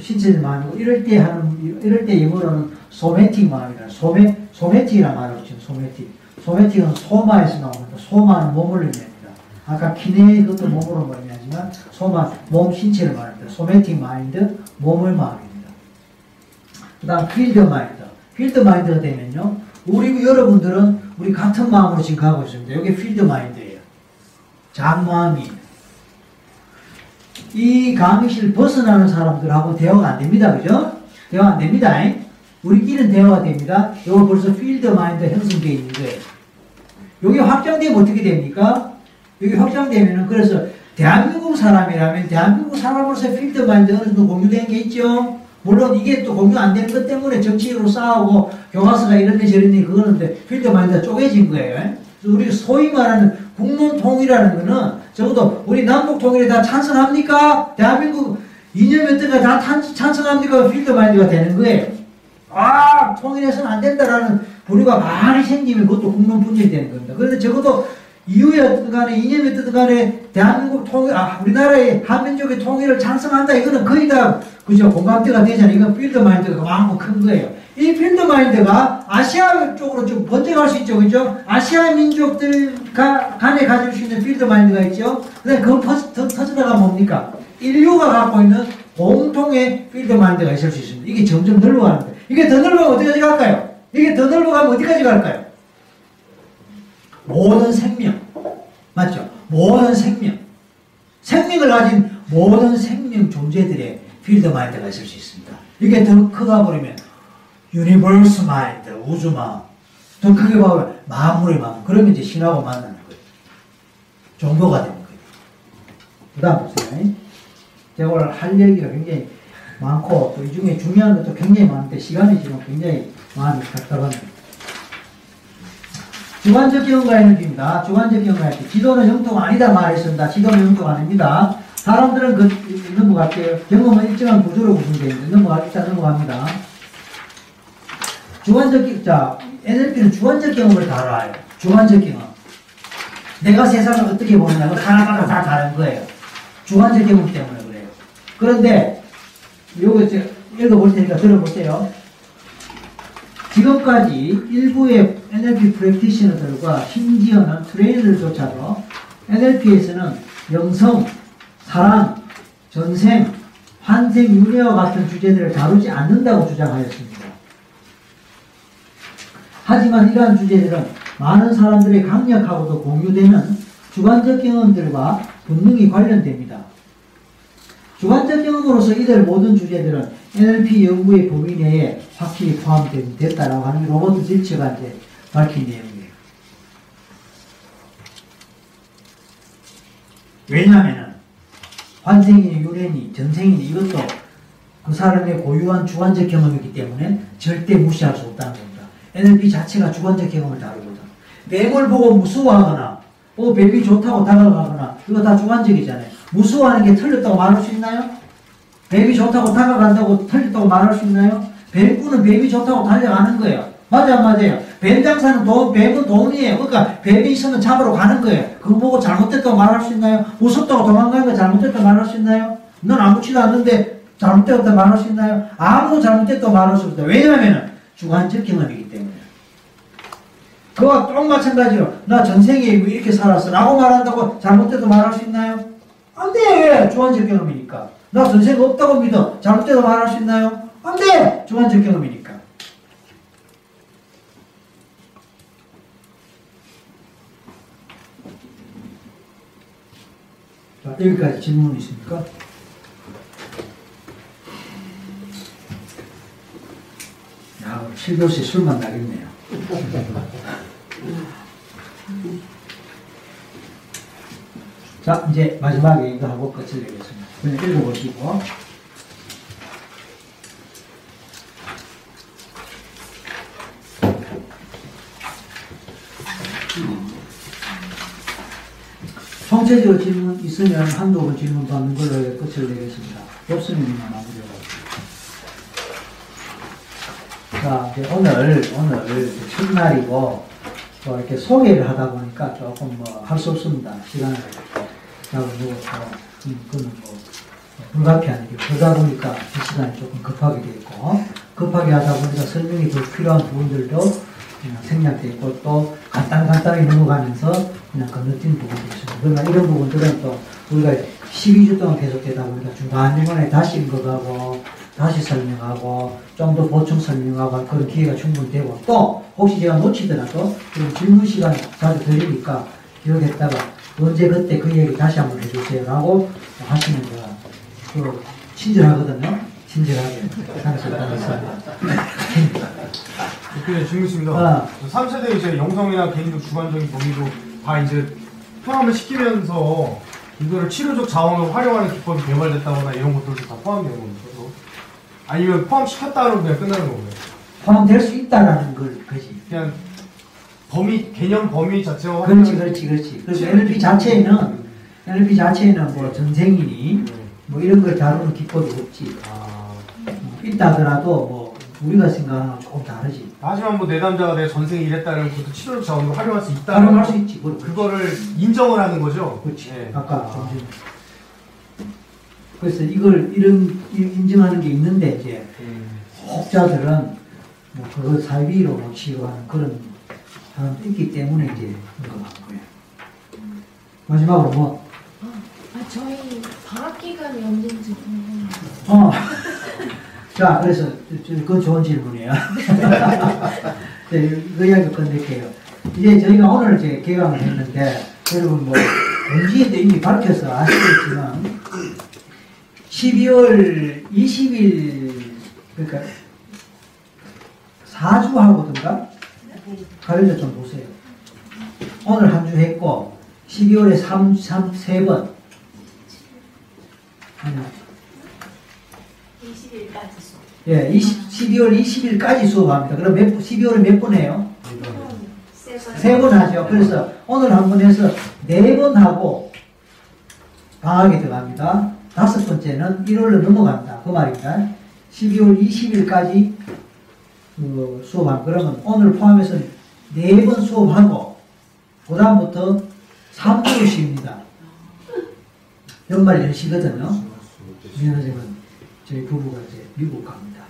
신체적 마음이고 이럴 때 하는 이럴 때 영어로는 소매틱 마음이라 소매 소매틱이라 말을 지금 소매틱. 소매틱은 소마에서 나옵니다. 소마는 몸을 의미합니다. 아까 키네 그것도 몸으로 의미하지만 소마 몸 신체를 말합니다. 소매틱 마인드 몸을 말합니다. 그다음 field mind. Field mind가 되면요. 우리 여러분들은 우리 같은 마음으로 지금 가고 있습니다. 이게 field mind예요. 장마음이에요. 이 강의실 벗어나는 사람들하고 대화가 안 됩니다. 그죠? 대화 안 됩니다. 우리끼리는 대화가 됩니다. 이거 벌써 field mind 형성되어 있는 거예요. 여기 확장되면 어떻게 됩니까? 여기 확장되면은 그래서 대한민국 사람이라면 대한민국 사람으로서 field mind 어느 정도 공유된 게 있죠. 물론 이게 또 공유 안 되는 것 때문에 정치로 싸우고 교과서가 이런데 저런데 그거는 이제 field mind가 쪼개진 거예요. 그래서 우리 소위 말하는 국론 통일이라는 거는 적어도 우리 남북 통일에 다 찬성합니까? 대한민국 이념 때가 다 찬- 찬성합니까? 필드 마인드가 되는 거예요. 아, 통일해서는 안 된다라는 부류가 많이 생기면 그것도 국론 분열이 되는 겁니다. 그런데 적어도 어떤 간에 이념이 어떤 간에 대한민국 통일, 아, 우리나라의 한민족의 통일을 찬성한다. 이거는 거의 다, 그죠? 공감대가 되잖아요. 이건 필드 마인드가 많고 큰 거예요. 이 field mind가 아시아 쪽으로 좀 번져갈 수 있죠. 그죠? 아시아 민족들 가, 간에 가질 수 있는 field mind가 있죠. 근데 그거 퍼- 더 터져나가면 뭡니까? 인류가 갖고 있는 공통의 field mind가 있을 수 있습니다. 이게 점점 거예요. 이게 더 넓어가면 어디까지 갈까요? 이게 더 넓어가면 어디까지 갈까요? 모든 생명. 맞죠? 모든 생명. 생명을 가진 모든 생명 존재들의 field mind가 있을 수 있습니다. 이게 더 크가 버리면 universe mind, 우주 마음. 더 크게 보면 만물의 마음. 그러면 이제 신하고 만나는 거예요. 종교가 되는 거예요. 그 다음 보세요. 제가 오늘 할 얘기가 굉장히 많고 또 이 중에 중요한 것도 굉장히 많은데 시간이 지금 굉장히 많이 답답합니다. 주관적 경험과 에너지입니다. 주관적 경험과 에너지. 지도는 영토가 아니다 말했습니다. 지도는 영토가 아닙니다. 사람들은 그 넘어갈게요. 경험은 일정한 구조로 구성되어 있는데 넘어가 일단 넘어갑니다. 주관적 경- 자 NLP는 주관적 경험을 다뤄요. 주관적 경험. 내가 세상을 어떻게 보느냐, 그 하나마다 다 다른 거예요. 주관적 경험 때문에 그래요. 그런데 요거 읽어볼 테니까 들어보세요. 지금까지 일부의 NLP 프랙티셔너들과 심지어는 트레이너들조차도 NLP에서는 영성, 사랑, 전생, 환생, 윤회와 같은 주제들을 다루지 않는다고 주장하였습니다. 하지만 이러한 주제들은 많은 사람들의 강력하고도 공유되는 주관적 경험들과 분명히 관련됩니다. 주관적 경험으로서 이들 모든 주제들은 NLP 연구의 범위 내에 확실히 포함됐다라고 하는 게 로버트 질처가 이제 밝힌 내용이에요. 왜냐하면은 환생이니 유래니 전생이니 이것도 그 사람의 고유한 주관적 경험이기 때문에 절대 무시할 수 없다는 겁니다. NLP 자체가 주관적 경험을 다루거든. 뱀을 보고 무서워하거나 어 뱀이 좋다고 다가가거나 이거 다 주관적이잖아요. 무서워하는 게 틀렸다고 말할 수 있나요? 뱀이 좋다고 다가간다고 틀렸다고 말할 수 있나요? 뱀꾼은 뱀이 좋다고 달려가는 거예요. 맞아 맞아요. 뱀 장사는 돈, 뱀은 돈이에요. 그러니까 뱀이 있으면 잡으러 가는 거예요. 그거 보고 잘못됐다고 말할 수 있나요? 무섭다고 도망가는 거 잘못됐다고 말할 수 있나요? 넌 아무렇지도 않는데 잘못됐다고 말할 수 있나요? 아무도 잘못됐다고 말할 수 없다. 왜냐하면 주관적 경험이기 때문에. 그와 똑 마찬가지로 나 전생에 뭐 이렇게 살았어 라고 말한다고 잘못됐다고 말할 수 있나요? 안 돼! 왜? 주관적 경험이니까. 나 전생 없다고 믿어. 잘못됐다고 말할 수 있나요? 안 돼! 주관적 경험이니까. 자, 여기까지 질문 있습니까? 야, 7교시 술 만 나겠네요. 자, 이제 마지막에 이거 하고 끝을 내겠습니다. 그냥 읽어보시고. 총체적으로 질문 있으면 한두 번 질문 받는 걸로 끝을 내겠습니다. 없으면 마무리하고. 자, 이제 오늘, 오늘 첫날이고, 뭐 이렇게 소개를 하다 보니까 조금 뭐 할 수 없습니다. 시간을 잡아주고, 음, 그는 뭐 불가피한 일이고, 그러다 보니까 이 시간이 조금 급하게 돼 있고, 급하게 하다 보니까 설명이 더 필요한 부분들도 그냥 생략돼 있고, 또 간단간단하게 넘어가면서 그냥 건너뛴 부분도 있습니다. 그러나 이런 부분들은 또 우리가 12주 동안 계속되다 보니까 중간중간에 다시 읽어가고, 다시 설명하고, 좀 더 보충 설명하고 그런 기회가 충분히 되고, 또 혹시 제가 놓치더라도 그런 질문 시간 자주 드리니까 기억했다가 언제 그때 그 얘기 다시 한번 해주세요 라고 제가 그 친절하거든요. 친절하게 상습하겠습니다. 대표님 질문 있습니다. 아. 3세대 이제 영성이나 개인적 주관적인 범위도 다 이제 포함을 시키면서 이거를 치료적 자원으로 활용하는 기법이 개발됐다거나 이런 것들도 다 포함되는 겁니다. 아니면 포함시켰다로 그냥 끝나는 거고요. 포함될 수 있다라는 걸 거지. 그냥 범위 개념 범위 자체와 그렇지, 그렇지, 그렇지. 그래서 NLP 자체에는 NLP 자체에는 뭐 전생이니 네. 뭐 이런 걸 다루는 기법이 없지. 아, 있다 하더라도 뭐 우리가 생각하는 건 조금 다르지. 하지만 뭐 내담자가 내 전생에 이랬다는 것도 치료적 자원으로 활용할 수 있다는 활용할 수 있지. 그걸 그거를 인정을 하는 거죠. 그렇지. 네. 아까 좀 전에. 그래서 이걸 이런 이- 인정하는 게 있는데 이제 음. 혹자들은 뭐 그거 사이비로 뭐 치료하는 그런 사람도 있기 때문에 이제 언급한 거예요. 마지막으로 뭐 아, 저희 방학 기간이 언제인지 궁금해요. 어. 자, 그래서 그건 좋은 질문이에요. 네, 그 이야기 끝낼게요. 이제 저희가 오늘 이제 개강을 했는데 여러분 뭐 공지에도 이미 밝혀서 아시겠지만 12월 20일 그러니까 4주 하거든가 가려져 좀 보세요. 오늘 한 주 했고 12월에 3, 3, 3번 아니요. 20일까지 수업. 예, 20, 12월 20일까지 수업합니다. 그럼 몇, 12월에 몇 번 해요? 세 번. 세번 하죠. 그래서 오늘 한 번 해서 네 번 하고 방학에 들어갑니다. 다섯 번째는 1월로 넘어간다. 그 말입니다. 12월 20일까지 그 수업한 그러면 오늘 포함해서 네 번 수업하고 그 다음부터 3주를 쉽니다. 연말 연시거든요. 민 선생님은 저희 부부가 이제 미국 갑니다.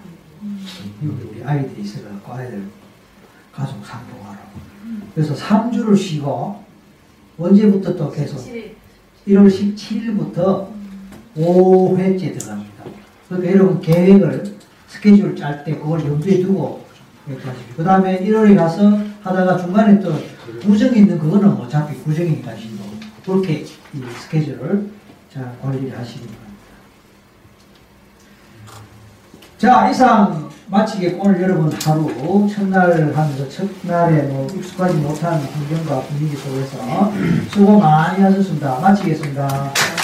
미국에 우리 아이들이 있어갖고 아이들 가족 상봉하러. 그래서 3주를 쉬고 언제부터 또 계속 17일. 1월 17일부터 5회째 들어갑니다. 그러니까 여러분 계획을 스케줄 짤때 그걸 염두에 두고 그 다음에 1월에 가서 하다가 중간에 또 구정이 있는 그거는 어차피 구정이니까 하시고 그렇게 이 스케줄을 잘 관리를 하시기 바랍니다. 자 이상 마치겠고 오늘 여러분 하루 첫날 하면서 첫날에 뭐 익숙하지 못한 환경과 분위기 속에서 수고 많이 하셨습니다. 마치겠습니다.